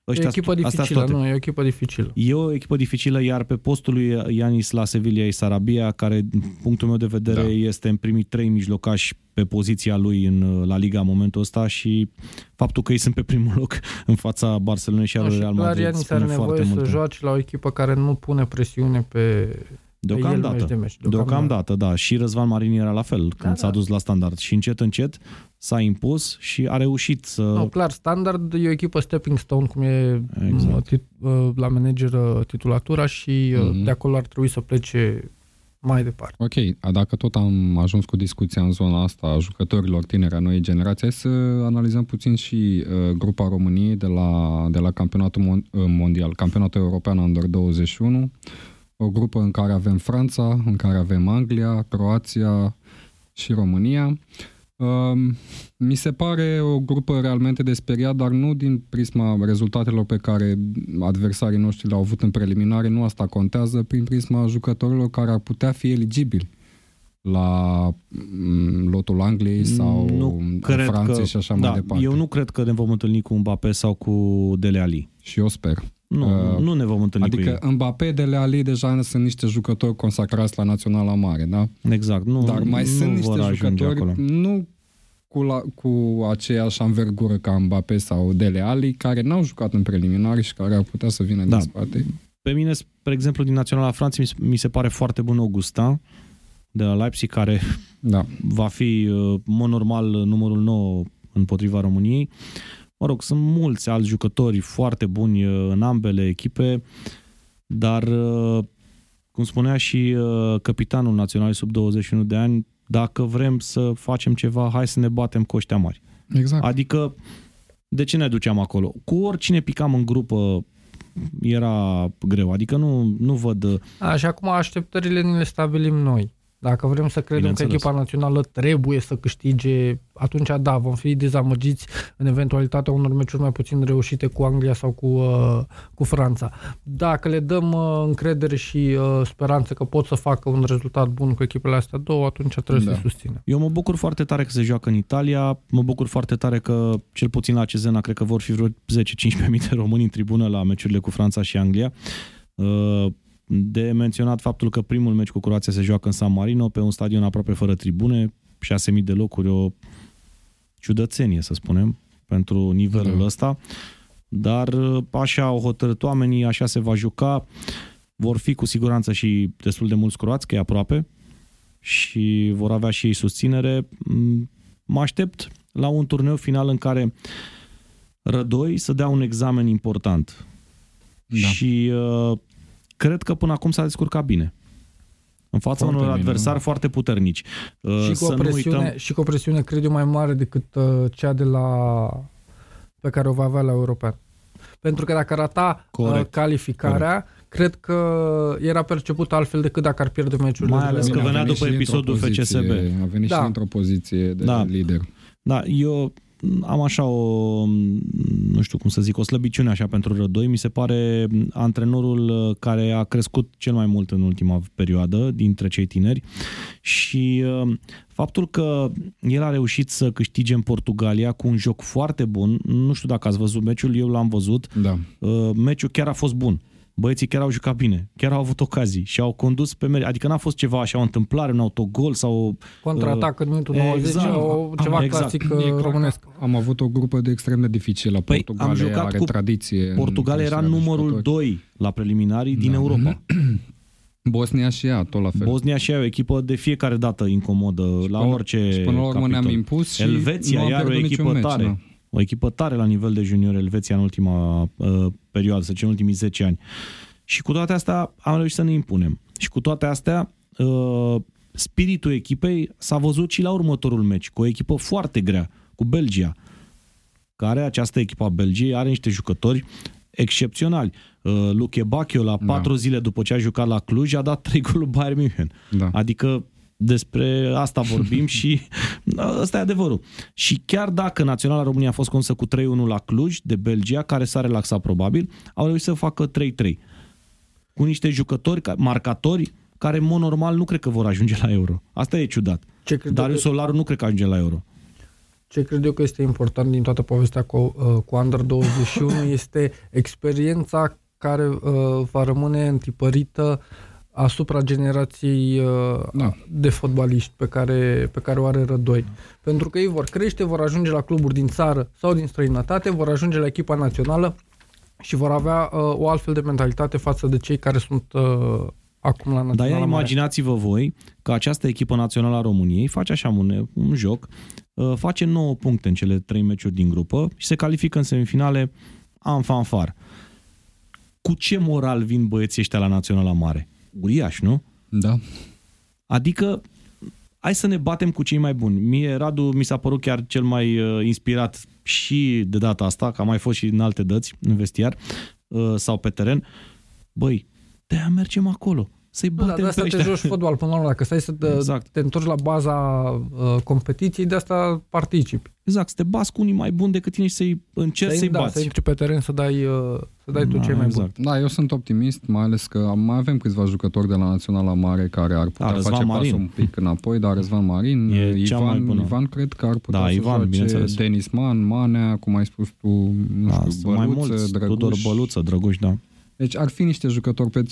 Speaker 3: Ăștia, e o echipă dificilă, nu, e o echipă dificilă.
Speaker 2: E o echipă dificilă, iar pe postul lui Ianis la Sevilla e Sarabia, care, din punctul meu de vedere, da. este în primii trei mijlocași pe poziția lui în La Liga în momentul ăsta și faptul că ei sunt pe primul loc în fața Barcelonei și al no, Real Madrid
Speaker 3: Ianis are nevoie să joace la o echipă care nu pune presiune pe
Speaker 2: Deocamdată,
Speaker 3: de meci,
Speaker 2: deocamdată. deocamdată, da. Și Răzvan Marin era la fel când da, s-a da. dus la standard. Și încet, încet s-a impus și a reușit să...
Speaker 3: No, clar, standard e o echipă stepping stone, cum e exact. tit, uh, la manager uh, titulatura și mm-hmm. de acolo ar trebui să plece mai departe.
Speaker 1: Ok, dacă tot am ajuns cu discuția în zona asta a jucătorilor tineri a noii generații, hai să analizăm puțin și uh, grupa României de la, de la campionatul mondial, campionatul european Under 21, o grupă în care avem Franța, în care avem Anglia, Croația și România. Um, mi se pare o grupă realmente de speriat, dar nu din prisma rezultatelor pe care adversarii noștri le-au avut în preliminare, nu asta contează, prin prisma jucătorilor care ar putea fi eligibili la mm, lotul Angliei sau nu Franței că, și așa
Speaker 2: da,
Speaker 1: mai departe.
Speaker 2: Eu nu cred că ne vom întâlni cu Mbappé sau cu Dele Ali.
Speaker 1: Și eu sper.
Speaker 2: Nu, uh, nu ne vom întâlni
Speaker 1: adică
Speaker 2: cu ei.
Speaker 1: Mbappé, de Ali deja sunt niște jucători consacrați la Naționala Mare, da?
Speaker 2: Exact. Nu,
Speaker 1: Dar mai
Speaker 2: nu
Speaker 1: sunt niște jucători,
Speaker 2: acolo.
Speaker 1: nu cu, la, cu aceeași anvergură ca Mbappé sau Dele Ali, care n-au jucat în preliminari și care ar putea să vină da. din spate.
Speaker 2: Pe mine, spre exemplu, din Naționala Franței, mi se pare foarte bun Augustin de la Leipzig, care
Speaker 1: da.
Speaker 2: va fi, uh, în mod normal, numărul 9 împotriva României. Mă rog, sunt mulți alți jucători foarte buni uh, în ambele echipe, dar, uh, cum spunea și capitanul național sub 21 de ani, dacă vrem să facem ceva, hai să ne batem cu ăștia mari.
Speaker 1: Exact.
Speaker 2: Adică, de ce ne duceam acolo? Cu oricine picam în grupă era greu, adică nu, nu văd...
Speaker 3: Așa acum așteptările ni le stabilim noi. Dacă vrem să credem că echipa națională trebuie să câștige, atunci da, vom fi dezamăgiți în eventualitatea unor meciuri mai puțin reușite cu Anglia sau cu, uh, cu Franța. Dacă le dăm uh, încredere și uh, speranță că pot să facă un rezultat bun cu echipele astea două, atunci trebuie da. să susținem.
Speaker 2: Eu mă bucur foarte tare că se joacă în Italia, mă bucur foarte tare că cel puțin la Cezena cred că vor fi vreo 10-15 mii de români în tribună la meciurile cu Franța și Anglia. Uh, de menționat faptul că primul meci cu Croația se joacă în San Marino, pe un stadion aproape fără tribune, 6.000 de locuri, o ciudățenie, să spunem, pentru nivelul da. ăsta. Dar așa au hotărât oamenii, așa se va juca. Vor fi cu siguranță și destul de mulți croați, că e aproape, și vor avea și ei susținere. Mă aștept la un turneu final în care Rădoi să dea un examen important. Da. Și uh, cred că până acum s-a descurcat bine. În fața foarte unor adversari bine. foarte puternici.
Speaker 3: Uh, și, cu o presiune, uităm... și cu o presiune, cred eu, mai mare decât uh, cea de la pe care o va avea la European. Pentru că dacă rata uh, Corect. calificarea, Corect. cred că era perceput altfel decât dacă ar pierde meciul.
Speaker 2: Mai ales că venea după episodul FCSB.
Speaker 1: A venit da. și într-o poziție de da. lider.
Speaker 2: Da, eu am așa o nu știu cum să zic, o slăbiciune așa pentru Rădoi. Mi se pare antrenorul uh, care a crescut cel mai mult în ultima perioadă dintre cei tineri și uh, faptul că el a reușit să câștige în Portugalia cu un joc foarte bun, nu știu dacă ați văzut meciul, eu l-am văzut,
Speaker 1: Da.
Speaker 2: uh, meciul chiar a fost bun. Băieții chiar au jucat bine, chiar au avut ocazii și au condus pe meri. Adică n-a fost ceva așa, o întâmplare, un autogol sau...
Speaker 3: Contraatac în minutul
Speaker 2: Exact.
Speaker 3: 90, o, ceva
Speaker 2: Exact.
Speaker 3: clasic
Speaker 1: E
Speaker 3: uh,
Speaker 1: clar că
Speaker 3: românesc.
Speaker 1: Am avut o grupă de extrem de dificilă.
Speaker 2: Păi,
Speaker 1: Portugalia
Speaker 2: am jucat
Speaker 1: are
Speaker 2: cu
Speaker 1: tradiție. în
Speaker 2: Portugalia era
Speaker 1: creșterea de
Speaker 2: numărul
Speaker 1: jucători.
Speaker 2: 2 la preliminarii din
Speaker 1: Da.
Speaker 2: Europa.
Speaker 1: Bosnia și ea, tot la fel.
Speaker 2: Bosnia și ea e o echipă de fiecare dată incomodă la
Speaker 1: până-
Speaker 2: orice
Speaker 1: și până la urmă
Speaker 2: capitol.
Speaker 1: ne-am impus și
Speaker 2: Elveția
Speaker 1: nu am
Speaker 2: iar o
Speaker 1: pierdut
Speaker 2: echipă
Speaker 1: niciun meci,
Speaker 2: tare.
Speaker 1: da.
Speaker 2: O echipă tare la nivel de junior Elveția în ultima uh, perioadă, să zicem, în ultimii 10 ani. Și cu toate astea am reușit să ne impunem. Și cu toate astea, uh, spiritul echipei s-a văzut și la următorul meci, cu o echipă foarte grea, cu Belgia, care această echipă a Belgiei are niște jucători excepționali. Uh, Luke Bacchio, la
Speaker 1: Da.
Speaker 2: patru zile după ce a jucat la Cluj, a dat trei goluri Bayern München.
Speaker 1: Da.
Speaker 2: Adică despre asta vorbim și ăsta e adevărul. Și chiar dacă Naționala România a fost condusă cu 3-1 la Cluj de Belgia, care s-a relaxat probabil, au reușit să facă 3-3. Cu niște jucători, ca- marcatori, care în mod normal nu cred că vor ajunge la Euro. Asta e ciudat.
Speaker 3: Ce cred, eu
Speaker 2: Darius
Speaker 3: că,
Speaker 2: Solaru nu cred că ajunge la Euro.
Speaker 3: ce cred eu că este important din toată povestea cu, uh, cu Under 21 este experiența care uh, va rămâne întipărită asupra generației uh,
Speaker 1: Da.
Speaker 3: de fotbaliști pe care, pe care o are Rădoi. Pentru că ei vor crește, vor ajunge la cluburi din țară sau din străinătate, vor ajunge la echipa națională și vor avea uh, o altfel de mentalitate față de cei care sunt uh, acum la
Speaker 2: Dar
Speaker 3: naționala
Speaker 2: ia
Speaker 3: mare.
Speaker 2: imaginați-vă voi că această echipă națională a României face așa un, un joc, uh, face 9 puncte în cele 3 meciuri din grupă și se califică în semifinale am fanfar. Cu ce moral vin băieții ăștia la naționala mare? Uriaș, nu?
Speaker 1: Da.
Speaker 2: Adică hai să ne batem cu cei mai buni. Mie Radu mi s-a părut chiar cel mai uh, inspirat și de data asta, că a mai fost și în alte dăți, în vestiar uh, sau pe teren. Băi, de-aia mergem acolo. Să-i
Speaker 3: Da,
Speaker 2: batem
Speaker 3: de asta
Speaker 2: pe
Speaker 3: te
Speaker 2: ăștia.
Speaker 3: joci fotbal până la urmă. Dacă stai să te,
Speaker 2: Exact.
Speaker 3: te întorci la baza uh, competiției, de asta participi.
Speaker 2: Exact, să te bați cu unii mai buni decât tine și să-i încerci să-i
Speaker 3: da,
Speaker 2: bați.
Speaker 3: să intri pe teren să dai, uh, să dai tu
Speaker 2: Da,
Speaker 3: cei mai
Speaker 2: exact.
Speaker 3: buni.
Speaker 1: Da, eu sunt optimist, mai ales că mai avem câțiva jucători de la Naționala Mare care ar putea
Speaker 2: Da, Răzvan
Speaker 1: face
Speaker 2: Marin.
Speaker 1: pasul un pic înapoi, dar Răzvan Marin,
Speaker 2: E cea mai
Speaker 1: Ivan,
Speaker 2: bună.
Speaker 1: Ivan cred că ar putea
Speaker 2: Da,
Speaker 1: să
Speaker 2: Ivan,
Speaker 1: joace,
Speaker 2: bineînțeles.
Speaker 1: Denis Man, Manea, cum ai spus tu, nu
Speaker 2: Da,
Speaker 1: știu,
Speaker 2: sunt mai
Speaker 1: Băluță,
Speaker 2: mulți,
Speaker 1: Drăguș.
Speaker 2: Tudor Băluță, Drăguș, da.
Speaker 1: Deci ar fi niște jucători pe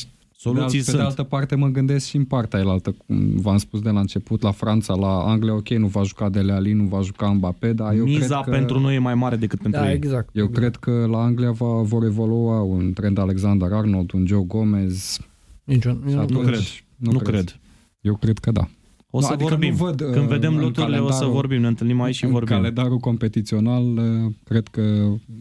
Speaker 2: Soluții
Speaker 1: de, alt, pe
Speaker 2: sunt.
Speaker 1: de altă parte mă gândesc și în partea elaltă, cum v-am spus de la început, la Franța, la Anglia, ok, nu va juca Dele Alli, nu va juca Mbappé, dar eu
Speaker 2: Miza
Speaker 1: cred că...
Speaker 2: pentru noi e mai mare decât pentru
Speaker 3: Da,
Speaker 2: ei.
Speaker 3: exact.
Speaker 1: Eu
Speaker 3: exact.
Speaker 1: cred că la Anglia va, vor evolua un Trent Alexander-Arnold, un Joe Gomez.
Speaker 3: Nici eu, eu
Speaker 1: Și
Speaker 3: nu,
Speaker 1: atunci-
Speaker 2: Nu cred.
Speaker 1: Nu,
Speaker 2: Nu
Speaker 1: cred.
Speaker 2: cred.
Speaker 1: Eu cred că da.
Speaker 2: O să
Speaker 1: Nu, adică
Speaker 2: vorbim.
Speaker 1: nu văd,
Speaker 2: Când
Speaker 1: uh,
Speaker 2: vedem
Speaker 1: în
Speaker 2: loturile, o să
Speaker 1: calendarul-
Speaker 2: vorbim. Ne întâlnim aici și
Speaker 1: în
Speaker 2: vorbim.
Speaker 1: calendarul competițional, uh, cred că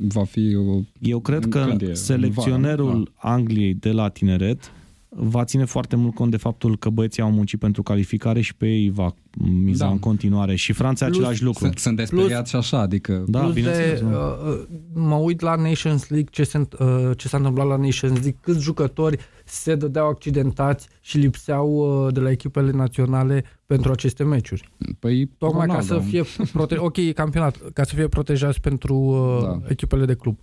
Speaker 1: va fi o...
Speaker 2: Eu cred
Speaker 1: În
Speaker 2: că
Speaker 1: când e? În
Speaker 2: selecționerul
Speaker 1: vară,
Speaker 2: Angliei de la tineret va ține foarte mult cont de faptul că băieții au muncit pentru calificare și pe ei va miza
Speaker 1: Da.
Speaker 2: în continuare. Și Franța e
Speaker 3: Plus,
Speaker 2: același lucru.
Speaker 1: Sunt, sunt desperiat și așa, adică...
Speaker 2: Da,
Speaker 3: Plus
Speaker 2: bineînțeles.
Speaker 3: de,
Speaker 2: nu?
Speaker 3: uh, uh, mă uit la Nations League, ce, se, uh, ce s-a întâmplat la Nations League, câți jucători se dădeau accidentați și lipseau uh, de la echipele naționale pentru aceste meciuri.
Speaker 1: Păi,
Speaker 3: Tocmai
Speaker 1: Ronaldo.
Speaker 3: ca să fie prote- ok, e campionat, ca să fie protejați pentru uh,
Speaker 1: Da.
Speaker 3: echipele de club.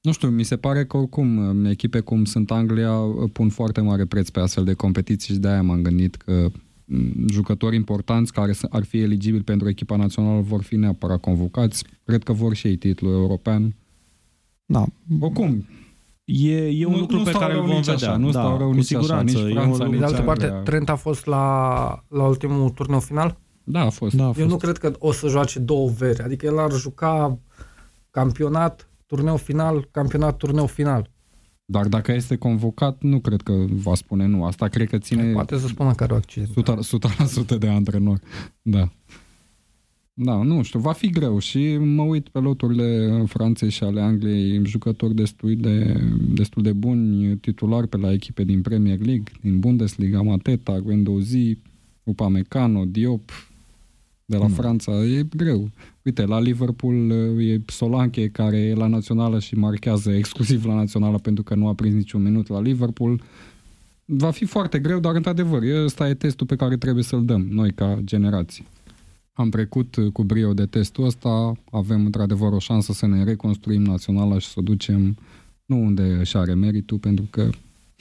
Speaker 1: Nu știu, mi se pare că oricum echipe cum sunt Anglia pun foarte mare preț pe astfel de competiții și de-aia m-am gândit că m, jucători importanți care s- ar fi eligibili pentru echipa națională vor fi neapărat convocați. Cred că vor și ei titlul european.
Speaker 2: Da.
Speaker 1: Oricum,
Speaker 2: E, e un
Speaker 1: Nu-
Speaker 2: lucru
Speaker 1: nu
Speaker 2: pe
Speaker 1: stau
Speaker 2: care îl
Speaker 1: rău
Speaker 2: vom
Speaker 1: nici
Speaker 2: vedea.
Speaker 1: așa, nu
Speaker 2: da,
Speaker 1: stau rău
Speaker 2: cu
Speaker 1: nici așa,
Speaker 2: siguranță.
Speaker 1: nici
Speaker 2: E
Speaker 1: Franța,
Speaker 2: un
Speaker 1: nici
Speaker 3: De
Speaker 2: lucru-
Speaker 3: altă parte,
Speaker 1: Anglia.
Speaker 3: Trent a fost la, la ultimul turneu final.
Speaker 1: da, a fost.
Speaker 2: Da, a
Speaker 3: Eu
Speaker 2: fost.
Speaker 3: nu cred că o să joace două veri. Adică el ar juca campionat, turneu final, campionat, turneu final.
Speaker 1: Dar dacă este convocat, nu cred că va spune nu. Asta cred că ține
Speaker 3: Poate să spună că are accident.
Speaker 1: 100%, 100% de antrenor. Da. Da, nu știu, va fi greu și mă uit pe loturile Franței și ale Angliei, jucători destul de, destul de buni, titulari pe la echipe din Premier League, din Bundesliga, Mateta, Guendouzi, Upamecano, Diop, de la
Speaker 2: Mm.
Speaker 1: Franța, e greu. Uite, la Liverpool e Solanke care e la națională și marchează exclusiv la națională pentru că nu a prins niciun minut la Liverpool. Va fi foarte greu, dar într-adevăr, ăsta e testul pe care trebuie să-l dăm noi ca generație. am trecut cu brio de testul ăsta, avem într-adevăr o șansă să ne reconstruim naționala și să o ducem nu unde își are meritul, pentru că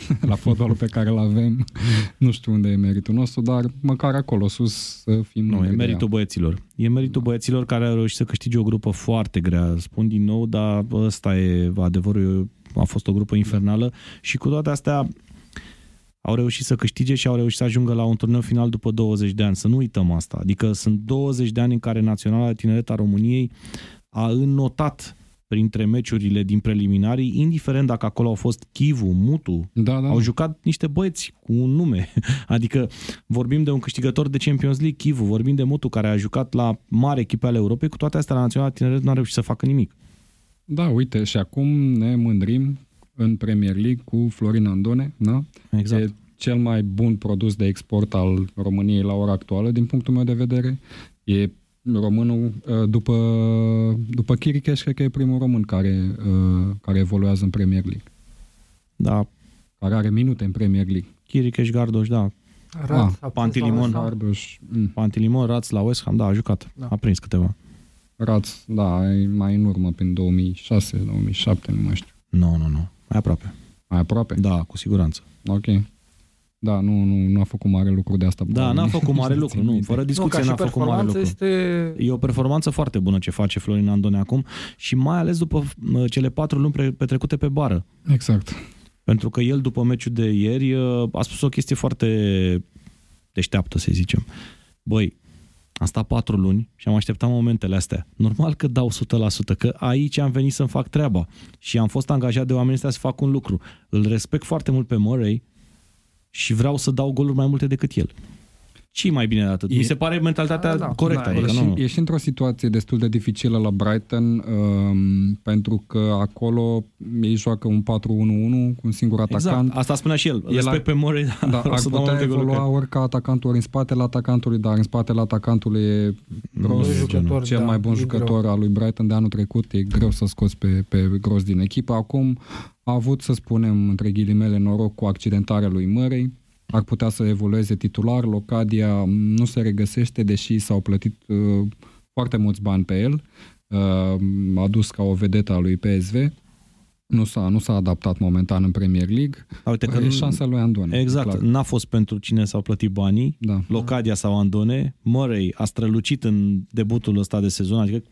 Speaker 1: la fotbalul pe care îl avem, nu știu unde e meritul nostru, dar măcar acolo sus să fim
Speaker 2: Nu, e
Speaker 1: mândri de
Speaker 2: meritul
Speaker 1: ea.
Speaker 2: băieților. E meritul băieților care au reușit să câștige o grupă foarte grea. Spun din nou, dar ăsta e adevărul. A fost o grupă infernală și cu toate astea au reușit să câștige și au reușit să ajungă la un turneu final după 20 de ani. Să nu uităm asta. Adică sunt 20 de ani în care Naționala de Tineret a României a înnotat printre meciurile din preliminarii, indiferent dacă acolo au fost Chivu, Mutu,
Speaker 1: Da, da,
Speaker 2: au jucat niște băieți cu un nume. Adică vorbim de un câștigător de Champions League, Chivu, vorbim de Mutu, care a jucat la mare echipe ale Europei, cu toate astea la Naționala Tineret nu a reușit să facă nimic.
Speaker 1: da, uite, și acum ne mândrim în Premier League cu Florin Andone, da?
Speaker 2: Exact.
Speaker 1: E cel mai bun produs de export al României la ora actuală, din punctul meu de vedere. E românul, uh, după, după Chiricheș, cred că e primul român care, uh, care evoluează în Premier League,
Speaker 2: Da,
Speaker 1: care are minute în Premier League.
Speaker 2: Chiricheș, Gardoș, da.
Speaker 3: Raț,
Speaker 1: Ah,
Speaker 3: a pus
Speaker 2: Pantilimon.
Speaker 3: la-
Speaker 1: Arduș, mm,
Speaker 2: Pantilimon, Raț la West Ham, da, a jucat.
Speaker 3: Da.
Speaker 2: A prins câteva.
Speaker 1: Raț, da, e mai în urmă, prin 2006, 2007, nu mai știu.
Speaker 2: Nu, nu, nu. Mai aproape.
Speaker 1: Mai aproape?
Speaker 2: Da, cu siguranță.
Speaker 1: Ok. Da, nu, nu, nu a făcut mare lucru de asta.
Speaker 2: Da,
Speaker 1: probabil.
Speaker 2: n-a făcut mare lucru, nu. Fără
Speaker 3: Nu,
Speaker 2: discuție
Speaker 3: ca și
Speaker 2: n-a făcut mare
Speaker 3: performanță
Speaker 2: lucru.
Speaker 3: este...
Speaker 2: E o performanță foarte bună ce face Florin Andone acum și mai ales după mă, cele patru luni pre- petrecute pe bară.
Speaker 1: Exact.
Speaker 2: Pentru că el, după meciul de ieri, uh, a spus o chestie foarte deșteaptă, să zicem. Băi, am stat patru luni și am așteptat momentele astea. Normal că dau 100%, că aici am venit să-mi fac treaba și am fost angajat de oamenii ăștia să fac un lucru. Îl respect foarte mult pe Murray și vreau să dau goluri mai multe decât el. ce mai bine de atât?
Speaker 1: E-
Speaker 2: Mi se pare mentalitatea
Speaker 3: Da, da.
Speaker 2: corectă.
Speaker 3: Da,
Speaker 2: adică
Speaker 1: Ești,
Speaker 2: nu...
Speaker 1: ești într-o situație destul de dificilă la Brighton um, pentru că acolo ei joacă un 4-1-1 cu un singur atacant.
Speaker 2: Exact, asta spunea și el.
Speaker 1: El
Speaker 2: Respect
Speaker 1: ar-
Speaker 2: pe Murray, dar
Speaker 1: Da,
Speaker 2: vreau
Speaker 1: ar
Speaker 2: să dau mai
Speaker 1: putea
Speaker 2: multe goluri
Speaker 1: evolua
Speaker 2: ca el.
Speaker 1: ori ca atacantul, ori în spatele atacantului, dar în spatele atacantului e gros.
Speaker 2: Doi
Speaker 3: jucători,
Speaker 1: cel
Speaker 3: da,
Speaker 1: mai bun
Speaker 3: e
Speaker 1: jucător al lui Brighton de anul trecut, e greu să scoți pe, pe gros din echipă. Acum a avut, să spunem, între ghilimele, noroc cu accidentarea lui Murray. Ar putea să evolueze titular. Locadia nu se regăsește, deși s-au plătit uh, foarte mulți bani pe el. Uh, adus ca o vedetă a lui PSV. Nu s-a, nu s-a adaptat momentan în Premier League.
Speaker 2: Uite că
Speaker 1: e
Speaker 2: nu-
Speaker 1: șansa lui Andone.
Speaker 2: Exact,
Speaker 1: clar.
Speaker 2: n-a fost pentru cine s-au plătit banii,
Speaker 1: Da.
Speaker 2: Locadia sau Andone, Murray a strălucit în debutul ăsta de sezon, adică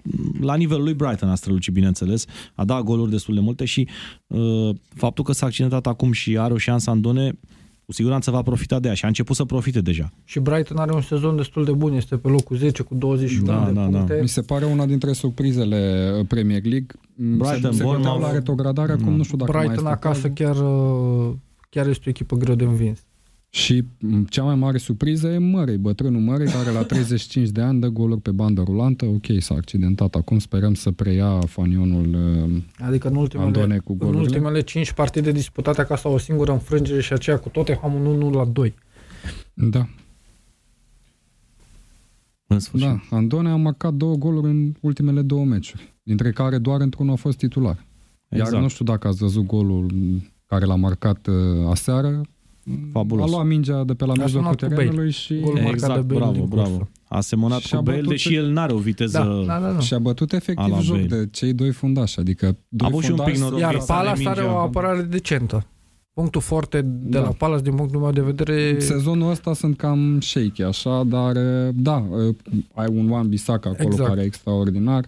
Speaker 2: la nivelul lui Brighton a strălucit, bineînțeles, a dat goluri destul de multe și uh, faptul că s-a accidentat acum și are o șansă Andone, cu siguranță va profita de ea și a început să profite deja.
Speaker 3: Și Brighton are un sezon destul de bun, este pe locul 10 cu 21
Speaker 2: Da,
Speaker 3: de
Speaker 2: da, da.
Speaker 3: puncte.
Speaker 1: Mi se pare una dintre surprizele uh, Premier League.
Speaker 2: Brighton,
Speaker 1: se, se
Speaker 2: Bournemouth.
Speaker 1: gândeau la retrogradare, acum
Speaker 2: Mm.
Speaker 1: nu știu dacă
Speaker 3: Brighton
Speaker 1: mai este
Speaker 3: acasă
Speaker 1: cazul.
Speaker 3: chiar, uh, chiar este o echipă greu de învins.
Speaker 1: Și m, cea mai mare surpriză e Murray, bătrânul Murray, care la 35 de ani dă goluri pe bandă rulantă. Ok, s-a accidentat acum, sperăm să preia fanionul uh,
Speaker 3: Adică în ultimele,
Speaker 1: Andone cu
Speaker 3: în
Speaker 1: golurile.
Speaker 3: ultimele 5 partide disputate acasă o singură înfrângere și aceea cu Tottenham 1 la 2.
Speaker 1: Da,
Speaker 2: În sfârșit.
Speaker 1: da. Andone a marcat două goluri în ultimele două meciuri, dintre care doar într-unul a fost titular. Iar
Speaker 2: Exact.
Speaker 1: nu știu dacă ați văzut golul care l-a marcat uh, aseară.
Speaker 2: Fabulos.
Speaker 1: A luat mingea de pe la
Speaker 3: A
Speaker 1: mijlocul
Speaker 3: sunat cu Bale.
Speaker 1: terenului și...
Speaker 3: Golul marcat
Speaker 2: Exact,
Speaker 3: de Bale
Speaker 2: bravo,
Speaker 3: din
Speaker 2: bravo.
Speaker 3: cursă.
Speaker 2: A semănat
Speaker 1: Și a
Speaker 2: cu Bale,
Speaker 1: bătut-
Speaker 2: deși el n-are o viteză...
Speaker 3: Da, da, da, da.
Speaker 1: Și a bătut
Speaker 2: A
Speaker 1: efectiv
Speaker 2: la
Speaker 1: joc
Speaker 2: Bale.
Speaker 1: de cei doi fundași, adică doi
Speaker 2: avut și un pic
Speaker 1: fundași
Speaker 2: noroc.
Speaker 1: să-
Speaker 3: Iar
Speaker 2: Iar Palace
Speaker 3: Palace are
Speaker 2: mingea.
Speaker 3: o apărare decentă. Punctul foarte de
Speaker 1: Da.
Speaker 3: la Palace, din punctul meu de vedere,
Speaker 1: Sezonul ăsta sunt cam shaky, așa, dar da, ai un Wan Bissaka acolo
Speaker 3: Exact.
Speaker 1: care e extraordinar.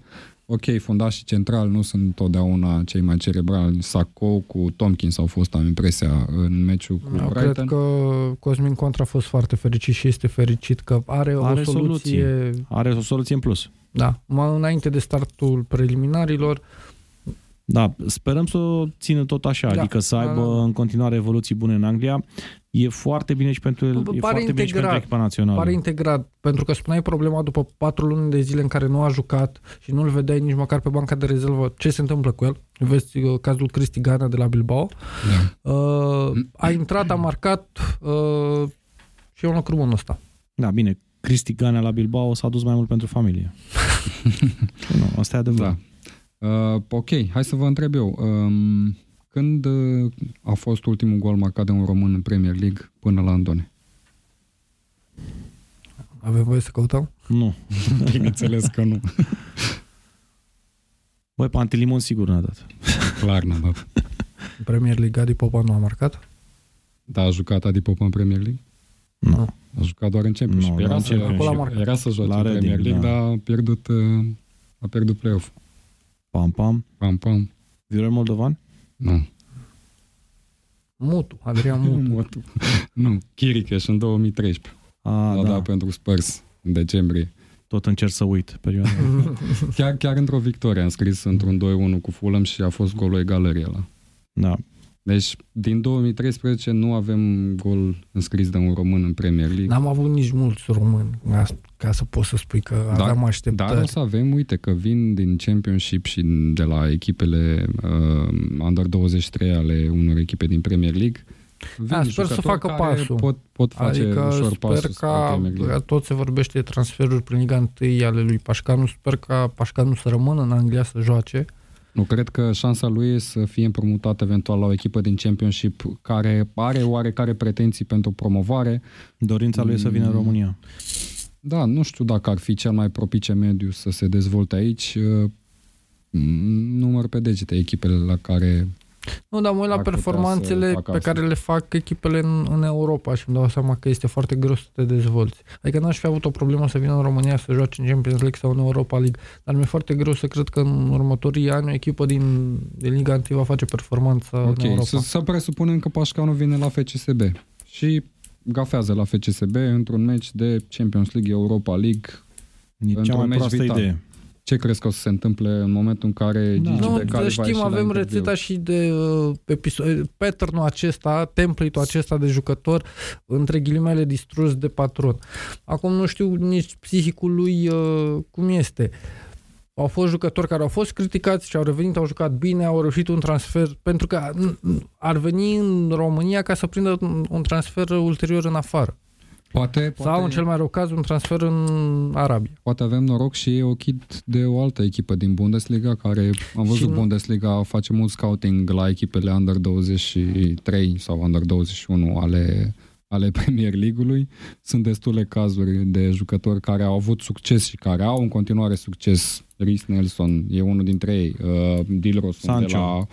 Speaker 1: Ok, fundașii centrali nu sunt întotdeauna cei mai cerebrali. Sacco cu Tompkins au fost, am impresia, în meciul cu
Speaker 3: eu
Speaker 1: Brighton.
Speaker 3: cred că Cosmin Contra a fost foarte fericit și este fericit că are,
Speaker 2: Are
Speaker 3: o soluție.
Speaker 2: Are o soluție în plus.
Speaker 3: Da, mai înainte de startul preliminarilor,
Speaker 2: Da, sperăm să o țină tot așa,
Speaker 3: Da.
Speaker 2: adică să
Speaker 3: Da,
Speaker 2: aibă
Speaker 3: da, da.
Speaker 2: în continuare evoluții bune în Anglia. E foarte bine și pentru el,
Speaker 3: Bă,
Speaker 2: e
Speaker 3: pare
Speaker 2: foarte bine și
Speaker 3: integrat.
Speaker 2: pentru echipa națională.
Speaker 3: pare integrat, pentru că spuneai problema după patru luni de zile în care nu a jucat și nu-l vedeai nici măcar pe banca de rezervă, ce se întâmplă cu el. Vezi uh, cazul Cristi Gana de la Bilbao.
Speaker 1: Da.
Speaker 3: Uh, a intrat, a marcat uh, și e un lucru bun ăsta.
Speaker 2: Da, bine, Cristi Ganea la Bilbao s-a dus mai mult pentru familie. nu, asta e adevărat.
Speaker 1: Da. Uh, ok, hai să vă întreb eu. Um, când uh, a fost ultimul gol marcat de un român în Premier League până la Andone?
Speaker 3: Avem voie să căutăm?
Speaker 2: Nu.
Speaker 1: Bineînțeles că nu.
Speaker 2: Băi, Pantilimon sigur n-a dat.
Speaker 1: Clar n-a dat.
Speaker 3: În Premier League Adi Popa nu a marcat?
Speaker 1: Da, a jucat Adi Popa în Premier League?
Speaker 2: Nu.
Speaker 1: A jucat doar în Championship.
Speaker 2: Nu,
Speaker 1: era,
Speaker 2: doar în
Speaker 1: să,
Speaker 2: Championship.
Speaker 3: Acolo a marcat.
Speaker 1: era să joace
Speaker 2: La
Speaker 1: în
Speaker 2: Reading,
Speaker 1: Premier League,
Speaker 2: da.
Speaker 1: dar a pierdut, uh, a pierdut play-off.
Speaker 2: Pam, pam.
Speaker 1: Pam, pam.
Speaker 2: Viorel Moldovan?
Speaker 1: Nu.
Speaker 3: Mutu, Adrian Mutu.
Speaker 1: Motu. nu, Chiricheș în 2013.
Speaker 2: A,
Speaker 1: L-a
Speaker 2: da.
Speaker 1: dat pentru Spurs în decembrie.
Speaker 2: Tot încerc să uit perioada.
Speaker 1: Chiar, chiar într-o victorie am scris într-un 2-1 cu Fulham și a fost golul egalării ăla.
Speaker 2: da.
Speaker 1: Deci, din 2013 nu avem gol înscris de un român în Premier League.
Speaker 3: N-am avut nici mulți români ca să poți să spui că aveam așteptări.
Speaker 1: Dar o să avem, uite, că vin din Championship și de la echipele uh, Under 23 ale unor echipe din Premier League. Vin
Speaker 3: Da, sper să
Speaker 1: jucători
Speaker 3: facă
Speaker 1: care
Speaker 3: pasul.
Speaker 1: Pot, pot face
Speaker 3: Adică
Speaker 1: ușor
Speaker 3: sper
Speaker 1: pasul spre
Speaker 3: ca,
Speaker 1: Premier League.
Speaker 3: tot se vorbește de transferuri prin Liga 1 ale lui Pașcanu, sper ca Pașcanu să rămână în Anglia să joace.
Speaker 1: Nu, cred că șansa lui e să fie împrumutat eventual la o echipă din Championship care are oarecare pretenții pentru promovare.
Speaker 2: Dorința lui e să vină în România.
Speaker 1: Da, nu știu dacă ar fi cel mai propice mediu să se dezvolte aici. Uh, Număr pe degete echipele la care
Speaker 3: Nu, dar mă uit la
Speaker 1: Ar putea
Speaker 3: performanțele
Speaker 1: să facă
Speaker 3: pe
Speaker 1: asta.
Speaker 3: care le fac echipele în, în Europa și îmi dau seama că este foarte greu să te dezvolți. Adică n-aș fi avut o problemă să vină în România să joace în Champions League sau în Europa League, dar mi-e foarte greu să cred că în următorii ani o echipă din, din Liga 1 va face performanță în
Speaker 1: Ok,
Speaker 3: Europa.
Speaker 1: să, să presupunem că Pașcanu vine la FCSB și gafează la FCSB într-un meci de Champions League, Europa League.
Speaker 2: E cea
Speaker 1: Într-un
Speaker 2: mai
Speaker 1: meci
Speaker 2: proastă
Speaker 1: vital.
Speaker 2: idee.
Speaker 1: Ce crezi că o să se întâmple în momentul în care
Speaker 2: Da.
Speaker 1: Gigi
Speaker 3: Nu,
Speaker 1: Becali
Speaker 3: să
Speaker 1: va ieși
Speaker 3: știm,
Speaker 1: la
Speaker 3: avem
Speaker 1: interviu?
Speaker 3: rețeta și de uh, episod, pattern-ul acesta, template-ul acesta de jucător, între ghilimele distrus de patron. Acum nu știu nici psihicul lui uh, cum este. Au fost jucători care au fost criticați și au revenit, au jucat bine, au reușit un transfer, pentru că n- ar veni în România ca să prindă un- un transfer ulterior în afară.
Speaker 1: Poate, poate,
Speaker 3: Sau, în cel mai rău caz, un transfer în Arabia.
Speaker 1: poate avem noroc și e ochit de o altă echipă din Bundesliga care am văzut
Speaker 3: Și nu-
Speaker 1: Bundesliga face mult scouting la echipele Under 23 sau Under 21 ale ale Premier League-ului. Sunt destule cazuri de jucători care au avut succes și care au în continuare succes. Rhys Nelson e unul dintre ei. Uh, Dilrosun de
Speaker 2: Sancho.
Speaker 1: la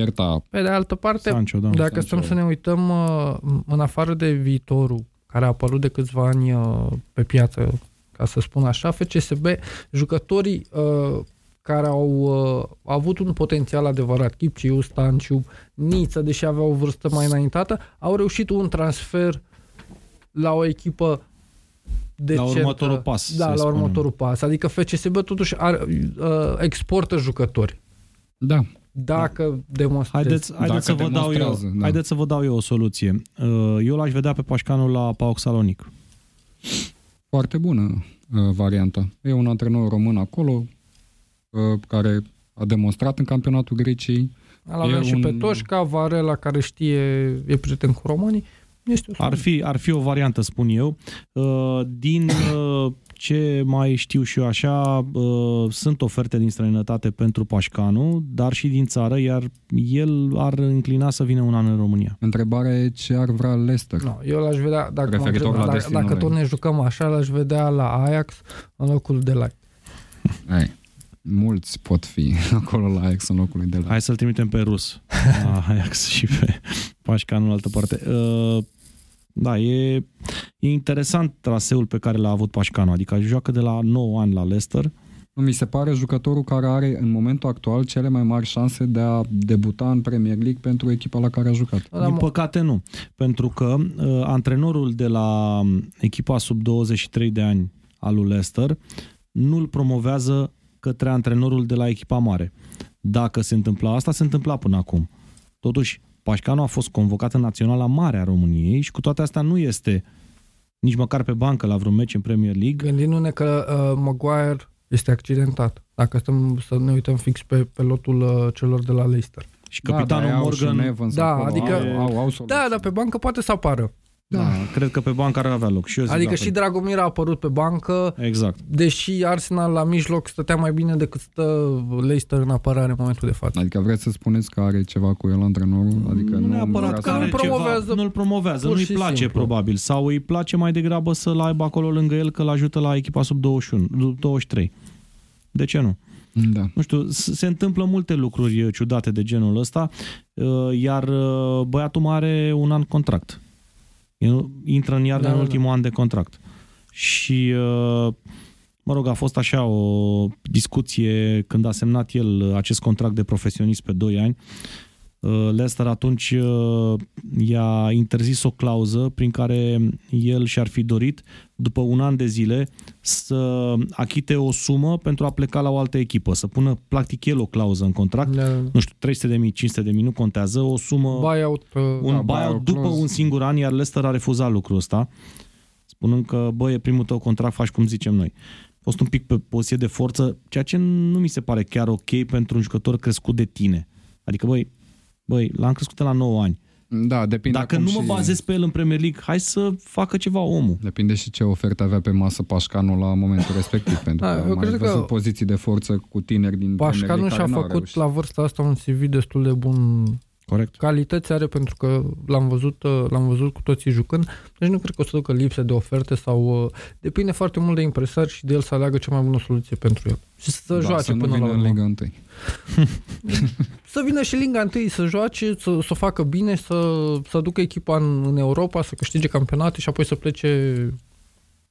Speaker 1: Hertha.
Speaker 3: Pe de altă parte,
Speaker 2: Sancho, da.
Speaker 3: Dacă
Speaker 1: Sancho.
Speaker 3: stăm să ne uităm uh, în afară de viitorul care a apărut de câțiva ani uh, pe piață, ca să spun așa, FCSB, jucătorii uh, care au uh, avut un potențial adevărat, Chipciu, Stanciu, Niță, deși aveau o vârstă mai înaintată, au reușit un transfer la o echipă decentă.
Speaker 2: următorul pas,
Speaker 3: Da,
Speaker 2: să
Speaker 3: la
Speaker 2: spunem.
Speaker 3: următorul pas. Adică FCSB totuși are, uh, exportă jucători.
Speaker 1: Da,
Speaker 3: Dacă demonstrezi.
Speaker 2: Haideți, haideți, să
Speaker 1: Dacă
Speaker 2: vă dau eu,
Speaker 1: demonstrează, da.
Speaker 2: haideți să vă dau eu o soluție. Uh, Eu l-aș vedea pe Pașcanu la PAOK Salonic.
Speaker 1: foarte bună uh, varianta. E un antrenor român acolo uh, care a demonstrat în campionatul Greciei.
Speaker 3: Îl avem
Speaker 1: E
Speaker 3: și
Speaker 1: un-
Speaker 3: pe Toșca, Varela, care știe, e prieten cu românii. Este o
Speaker 2: Ar fi, ar fi o variantă, spun eu. Uh, Din uh, ce mai știu și eu așa, uh, sunt oferte din străinătate pentru Pașcanu, dar și din țară, iar el ar înclina să vină un an în România.
Speaker 1: Întrebarea e ce ar vrea Leicester.
Speaker 3: No, eu l-aș vedea, dacă, mă
Speaker 1: Referitor
Speaker 3: întreb,
Speaker 1: la
Speaker 3: dacă,
Speaker 1: destinul
Speaker 3: dacă
Speaker 1: lui.
Speaker 3: tot ne jucăm așa, l-aș vedea la Ajax în locul de la.
Speaker 1: Hai. Mulți pot fi acolo la Ajax în locul lui de la.
Speaker 2: Hai să-l trimitem pe rus, la Ajax și pe Pașcanu în altă parte. Uh, Da, e, e interesant traseul pe care l-a avut Pașcanu, adică joacă de la 9 ani la Leicester,
Speaker 1: Mi se pare jucătorul care are în momentul actual cele mai mari șanse de a debuta în Premier League pentru echipa la care a jucat.
Speaker 3: Da,
Speaker 2: Din
Speaker 3: mă-
Speaker 2: păcate nu, pentru că uh, antrenorul de la um, echipa sub 23 de ani al lui Leicester nu-l promovează către antrenorul de la echipa mare. Dacă se întâmpla asta, se întâmpla până acum. Totuși, Pașcanu a fost convocat în Naționala Mare a României și cu toate astea nu este nici măcar pe bancă la vreun meci în Premier League.
Speaker 3: Gândindu-ne că uh, Maguire este accidentat. Dacă stăm să ne uităm fix pe, pe lotul uh, celor de la Leicester.
Speaker 2: Și capitanul
Speaker 1: da, dar au
Speaker 2: Morgan...
Speaker 1: și un Evans
Speaker 3: Da,
Speaker 1: acolo,
Speaker 3: adică-
Speaker 1: au, au, au soluții.
Speaker 3: Da, dar pe bancă poate să apară.
Speaker 2: Da. da. Cred că pe bancă ar avea loc. Și eu zic
Speaker 3: Adică
Speaker 2: la
Speaker 3: și
Speaker 2: fel.
Speaker 3: Dragomir a apărut pe bancă,
Speaker 2: Exact.
Speaker 3: deși Arsenal la mijloc stătea mai bine decât stă Leicester în apărare în momentul de față.
Speaker 1: Adică vreți să spuneți că are ceva cu el antrenorul? Adică
Speaker 2: nu
Speaker 1: nu
Speaker 2: neapărat
Speaker 1: vrea
Speaker 2: că
Speaker 1: să-
Speaker 2: are
Speaker 3: nu promovează
Speaker 2: ceva, nu-l promovează,
Speaker 3: pur
Speaker 2: nu-i
Speaker 3: și
Speaker 2: place
Speaker 3: simplu.
Speaker 2: probabil sau îi place mai degrabă să-l aibă acolo lângă el că l-ajută la echipa sub 21, sub 23. De ce nu?
Speaker 1: Da.
Speaker 2: Nu știu, s- se întâmplă multe lucruri uh, ciudate de genul ăsta, uh, iar uh, băiatul mai are un an contract. El Intră în iarnă
Speaker 3: Da,
Speaker 2: în
Speaker 3: da,
Speaker 2: ultimul an de contract. Și, uh, mă rog, a fost așa o discuție când a semnat el uh, acest contract de profesionist pe 2 ani. Uh, Leicester atunci uh, i-a interzis o clauză prin care el și-ar fi dorit, după un an de zile, să achite o sumă pentru a pleca la o altă echipă, să pună practic el o clauză în contract,
Speaker 3: Da.
Speaker 2: nu știu, 300 de mii, 500 de mii, nu contează, o sumă,
Speaker 3: Buyout, uh,
Speaker 2: un
Speaker 1: da,
Speaker 2: buyout
Speaker 1: buyout
Speaker 2: după
Speaker 1: clause.
Speaker 2: un singur an, iar Leicester a refuzat lucrul ăsta, spunând că, bă, e primul tău contract, faci cum zicem noi. A fost un pic pe poziție de forță, ceea ce nu mi se pare chiar ok pentru un jucător crescut de tine. Adică, băi, băi, l-am crescut la 9 ani.
Speaker 1: Da, depinde
Speaker 2: Dacă
Speaker 1: acum
Speaker 2: nu mă
Speaker 1: și...
Speaker 2: bazez pe el în Premier League, hai să facă ceva omul.
Speaker 1: Depinde și ce ofertă avea pe masă Pașcanu la momentul respectiv, pentru
Speaker 3: Da,
Speaker 1: că
Speaker 3: eu
Speaker 1: am mai
Speaker 3: cred
Speaker 1: văzut
Speaker 3: că
Speaker 1: poziții de forță cu tineri din Premier
Speaker 3: Pașcanu
Speaker 1: League
Speaker 3: și-a
Speaker 1: care n-au
Speaker 3: făcut
Speaker 1: reușit.
Speaker 3: la vârsta asta un CV destul de bun
Speaker 2: Corect.
Speaker 3: calități are pentru că l-am văzut, uh, l-am văzut cu toții jucând, deci nu cred că o să ducă lipsă de oferte sau uh, depinde foarte mult de impresari și de el să aleagă cea mai bună soluție pentru el. Și să
Speaker 1: da,
Speaker 3: joace
Speaker 1: să nu
Speaker 3: până
Speaker 1: vină
Speaker 3: la
Speaker 1: în
Speaker 3: urmă.
Speaker 1: Liga 1.
Speaker 3: Să vină și Liga 1 să joace, să, să o facă bine, să, să ducă echipa în, în Europa, să câștige campionate și apoi să plece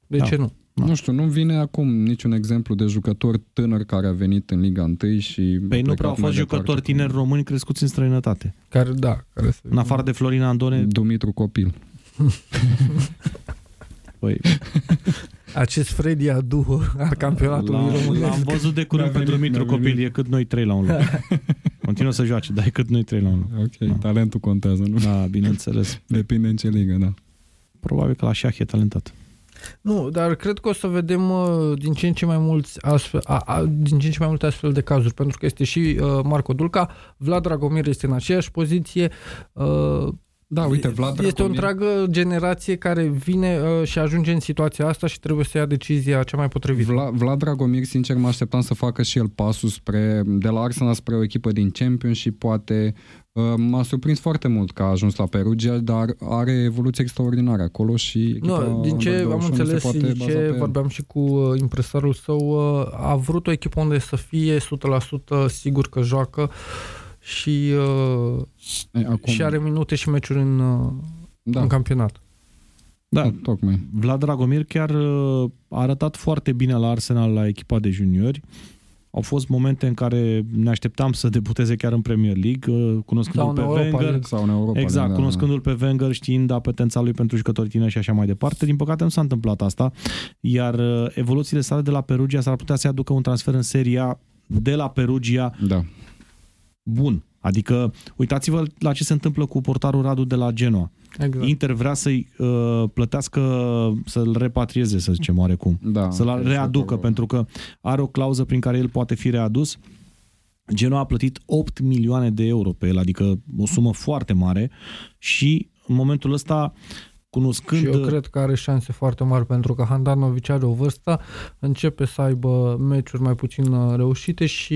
Speaker 3: de
Speaker 2: Da.
Speaker 3: ce nu?
Speaker 2: Da.
Speaker 1: Nu știu, nu vine acum niciun exemplu de jucător tânăr care a venit în Liga 1 și
Speaker 2: Păi
Speaker 1: a
Speaker 2: nu
Speaker 1: plecat
Speaker 2: prea au
Speaker 1: mai
Speaker 2: fost jucători
Speaker 1: departe.
Speaker 2: tineri români crescuți în străinătate.
Speaker 3: Care, da, care să...
Speaker 2: În afară de Florin Andone,
Speaker 1: Dumitru Copil.
Speaker 2: păi,
Speaker 3: Acest Freddy Adu al campionatului
Speaker 2: l-am,
Speaker 3: românesc.
Speaker 2: l-am văzut de curând
Speaker 1: Mi-a
Speaker 2: pe
Speaker 1: venit,
Speaker 2: Dumitru
Speaker 1: mi-a venit.
Speaker 2: Copil, e cât noi trei la un loc. Continuă să joace, dar e cât noi trei la un loc.
Speaker 1: Ok,
Speaker 2: Da.
Speaker 1: talentul contează, nu?
Speaker 2: Da, bineînțeles.
Speaker 1: Depinde în ce ligă, da.
Speaker 2: Probabil că la șah e talentat.
Speaker 3: Nu, dar cred că o să vedem uh, din ce în ce mai mulți astfel, a, a, din ce în ce mai multe astfel de cazuri, pentru că este și uh, Marco Dulca, Vlad Dragomir este în aceeași poziție. Uh,
Speaker 1: Da, uite, Vlad
Speaker 3: este o
Speaker 1: Dragomir-
Speaker 3: întreagă generație care vine uh, și ajunge în situația asta și trebuie să ia decizia cea mai potrivită.
Speaker 1: Vla, Vlad Dragomir, sincer, mă așteptam să facă și el pasul spre, de la Arsenal spre o echipă din Championship, poate uh, m-a surprins foarte mult că a ajuns la Perugia, dar are evoluție extraordinară acolo și echipa
Speaker 3: Nu, din ce
Speaker 1: Under
Speaker 3: am
Speaker 1: 21
Speaker 3: înțeles
Speaker 1: se poate
Speaker 3: și
Speaker 1: baza
Speaker 3: ce
Speaker 1: pe el.
Speaker 3: vorbeam și cu uh, impresarul său, uh, a vrut o echipă unde să fie 100% sigur că joacă și, uh,
Speaker 1: E, acum,
Speaker 3: și are minute și meciuri în, uh,
Speaker 1: da,
Speaker 3: în campionat.
Speaker 2: Da,
Speaker 1: da, tocmai.
Speaker 2: Vlad Dragomir chiar uh, a arătat foarte bine la Arsenal la echipa de juniori. Au fost momente în care ne așteptam să debuteze chiar în Premier League, uh,
Speaker 3: Sau
Speaker 2: cunoscându-l
Speaker 3: în
Speaker 2: pe
Speaker 3: Europa
Speaker 2: Wenger.
Speaker 3: League.
Speaker 1: Sau în Europa.
Speaker 2: Exact,
Speaker 1: League, da,
Speaker 2: cunoscându-l pe Wenger, știind apetența lui pentru jucători tineri și așa mai departe. Din păcate nu s-a întâmplat asta, iar uh, evoluțiile sale de la Perugia s-ar putea să aducă un transfer în seria de la Perugia
Speaker 1: Da.
Speaker 2: bun. Adică, uitați-vă la ce se întâmplă cu portarul Radu de la Genoa.
Speaker 3: Exact.
Speaker 2: Inter vrea să-i uh, plătească, să-l repatrieze, să zicem oarecum.
Speaker 1: da
Speaker 2: să-l
Speaker 1: este
Speaker 2: readucă,
Speaker 1: acolo.
Speaker 2: pentru că are o clauză prin care el poate fi readus. Genoa a plătit 8 milioane de euro pe el, adică o sumă foarte mare și în momentul ăsta, cunoscând...
Speaker 3: Și eu cred că are șanse foarte mari pentru că Handanovic are o vârstă, începe să aibă meciuri mai puțin uh, reușite și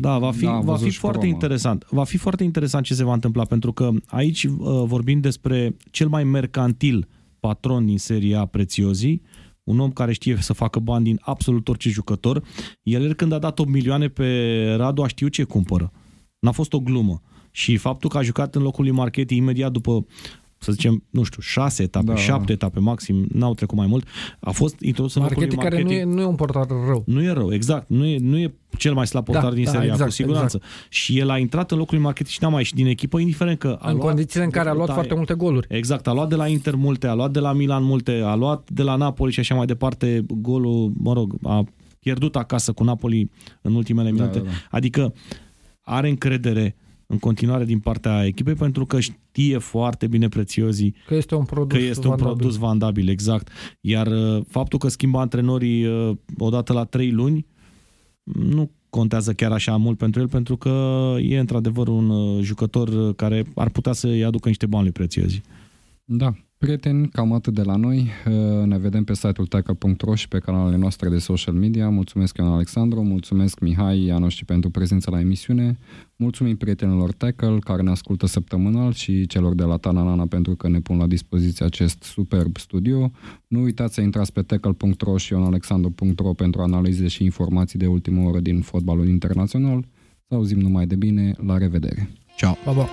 Speaker 2: Da, va fi,
Speaker 1: Da, am
Speaker 2: va
Speaker 1: văzut
Speaker 2: fi
Speaker 1: și cu
Speaker 2: foarte
Speaker 1: Roma.
Speaker 2: interesant. Va fi foarte interesant ce se va întâmpla, pentru că aici uh, vorbim despre cel mai mercantil patron din seria Prețiozii, un om care știe să facă bani din absolut orice jucător. El când a dat 8 milioane pe Radu a știut ce cumpără. N-a fost o glumă. Și faptul că a jucat în locul lui Marchetti imediat după să zicem, nu știu, șase etape,
Speaker 1: Da.
Speaker 2: da. șapte etape maxim, n-au trecut mai mult, a fost introdus în locul lui
Speaker 3: Marchetti care
Speaker 2: Marchetti.
Speaker 3: nu e, nu e un portar rău.
Speaker 2: Nu e rău, exact. Nu e, nu e cel mai slab portar
Speaker 3: Da,
Speaker 2: din
Speaker 3: da,
Speaker 2: seria,
Speaker 3: exact,
Speaker 2: cu siguranță. Și el a intrat în locul lui Marchetti și n-a mai ieșit din echipă, indiferent că a
Speaker 3: În
Speaker 2: luat
Speaker 3: condițiile în care a luat
Speaker 2: bătaie.
Speaker 3: foarte multe goluri.
Speaker 2: Exact, a luat de la Inter multe, a luat de la Milan multe, a luat de la Napoli și așa mai departe golul, mă rog, a pierdut acasă cu Napoli în ultimele
Speaker 1: Da,
Speaker 2: minute.
Speaker 1: da, da.
Speaker 2: Adică are încredere în continuare din partea echipei pentru că știe foarte bine prețiozii
Speaker 3: Că este un produs
Speaker 2: că este un
Speaker 3: vandabil.
Speaker 2: produs vandabil, exact. Iar uh, faptul că schimbă antrenorii uh, odată la trei luni nu contează chiar așa mult pentru el, pentru că e într-adevăr un uh, jucător uh, care ar putea să-i aducă niște bani lui prețiozi.
Speaker 1: Da. Prieteni, cam atât de la noi. Ne vedem pe site-ul tackle.ro și pe canalele noastre de social media. Mulțumesc Ion Alexandru, mulțumesc Mihai Ianoști pentru prezența la emisiune. Mulțumim prietenilor Tackle care ne ascultă săptămânal și celor de la Tananana pentru că ne pun la dispoziție acest superb studio. Nu uitați să intrați pe tackle.ro și ionalexandru.ro pentru analize și informații de ultimă oră din fotbalul internațional. Să auzim numai de bine. La revedere!
Speaker 2: Ciao!
Speaker 3: Pa, pa!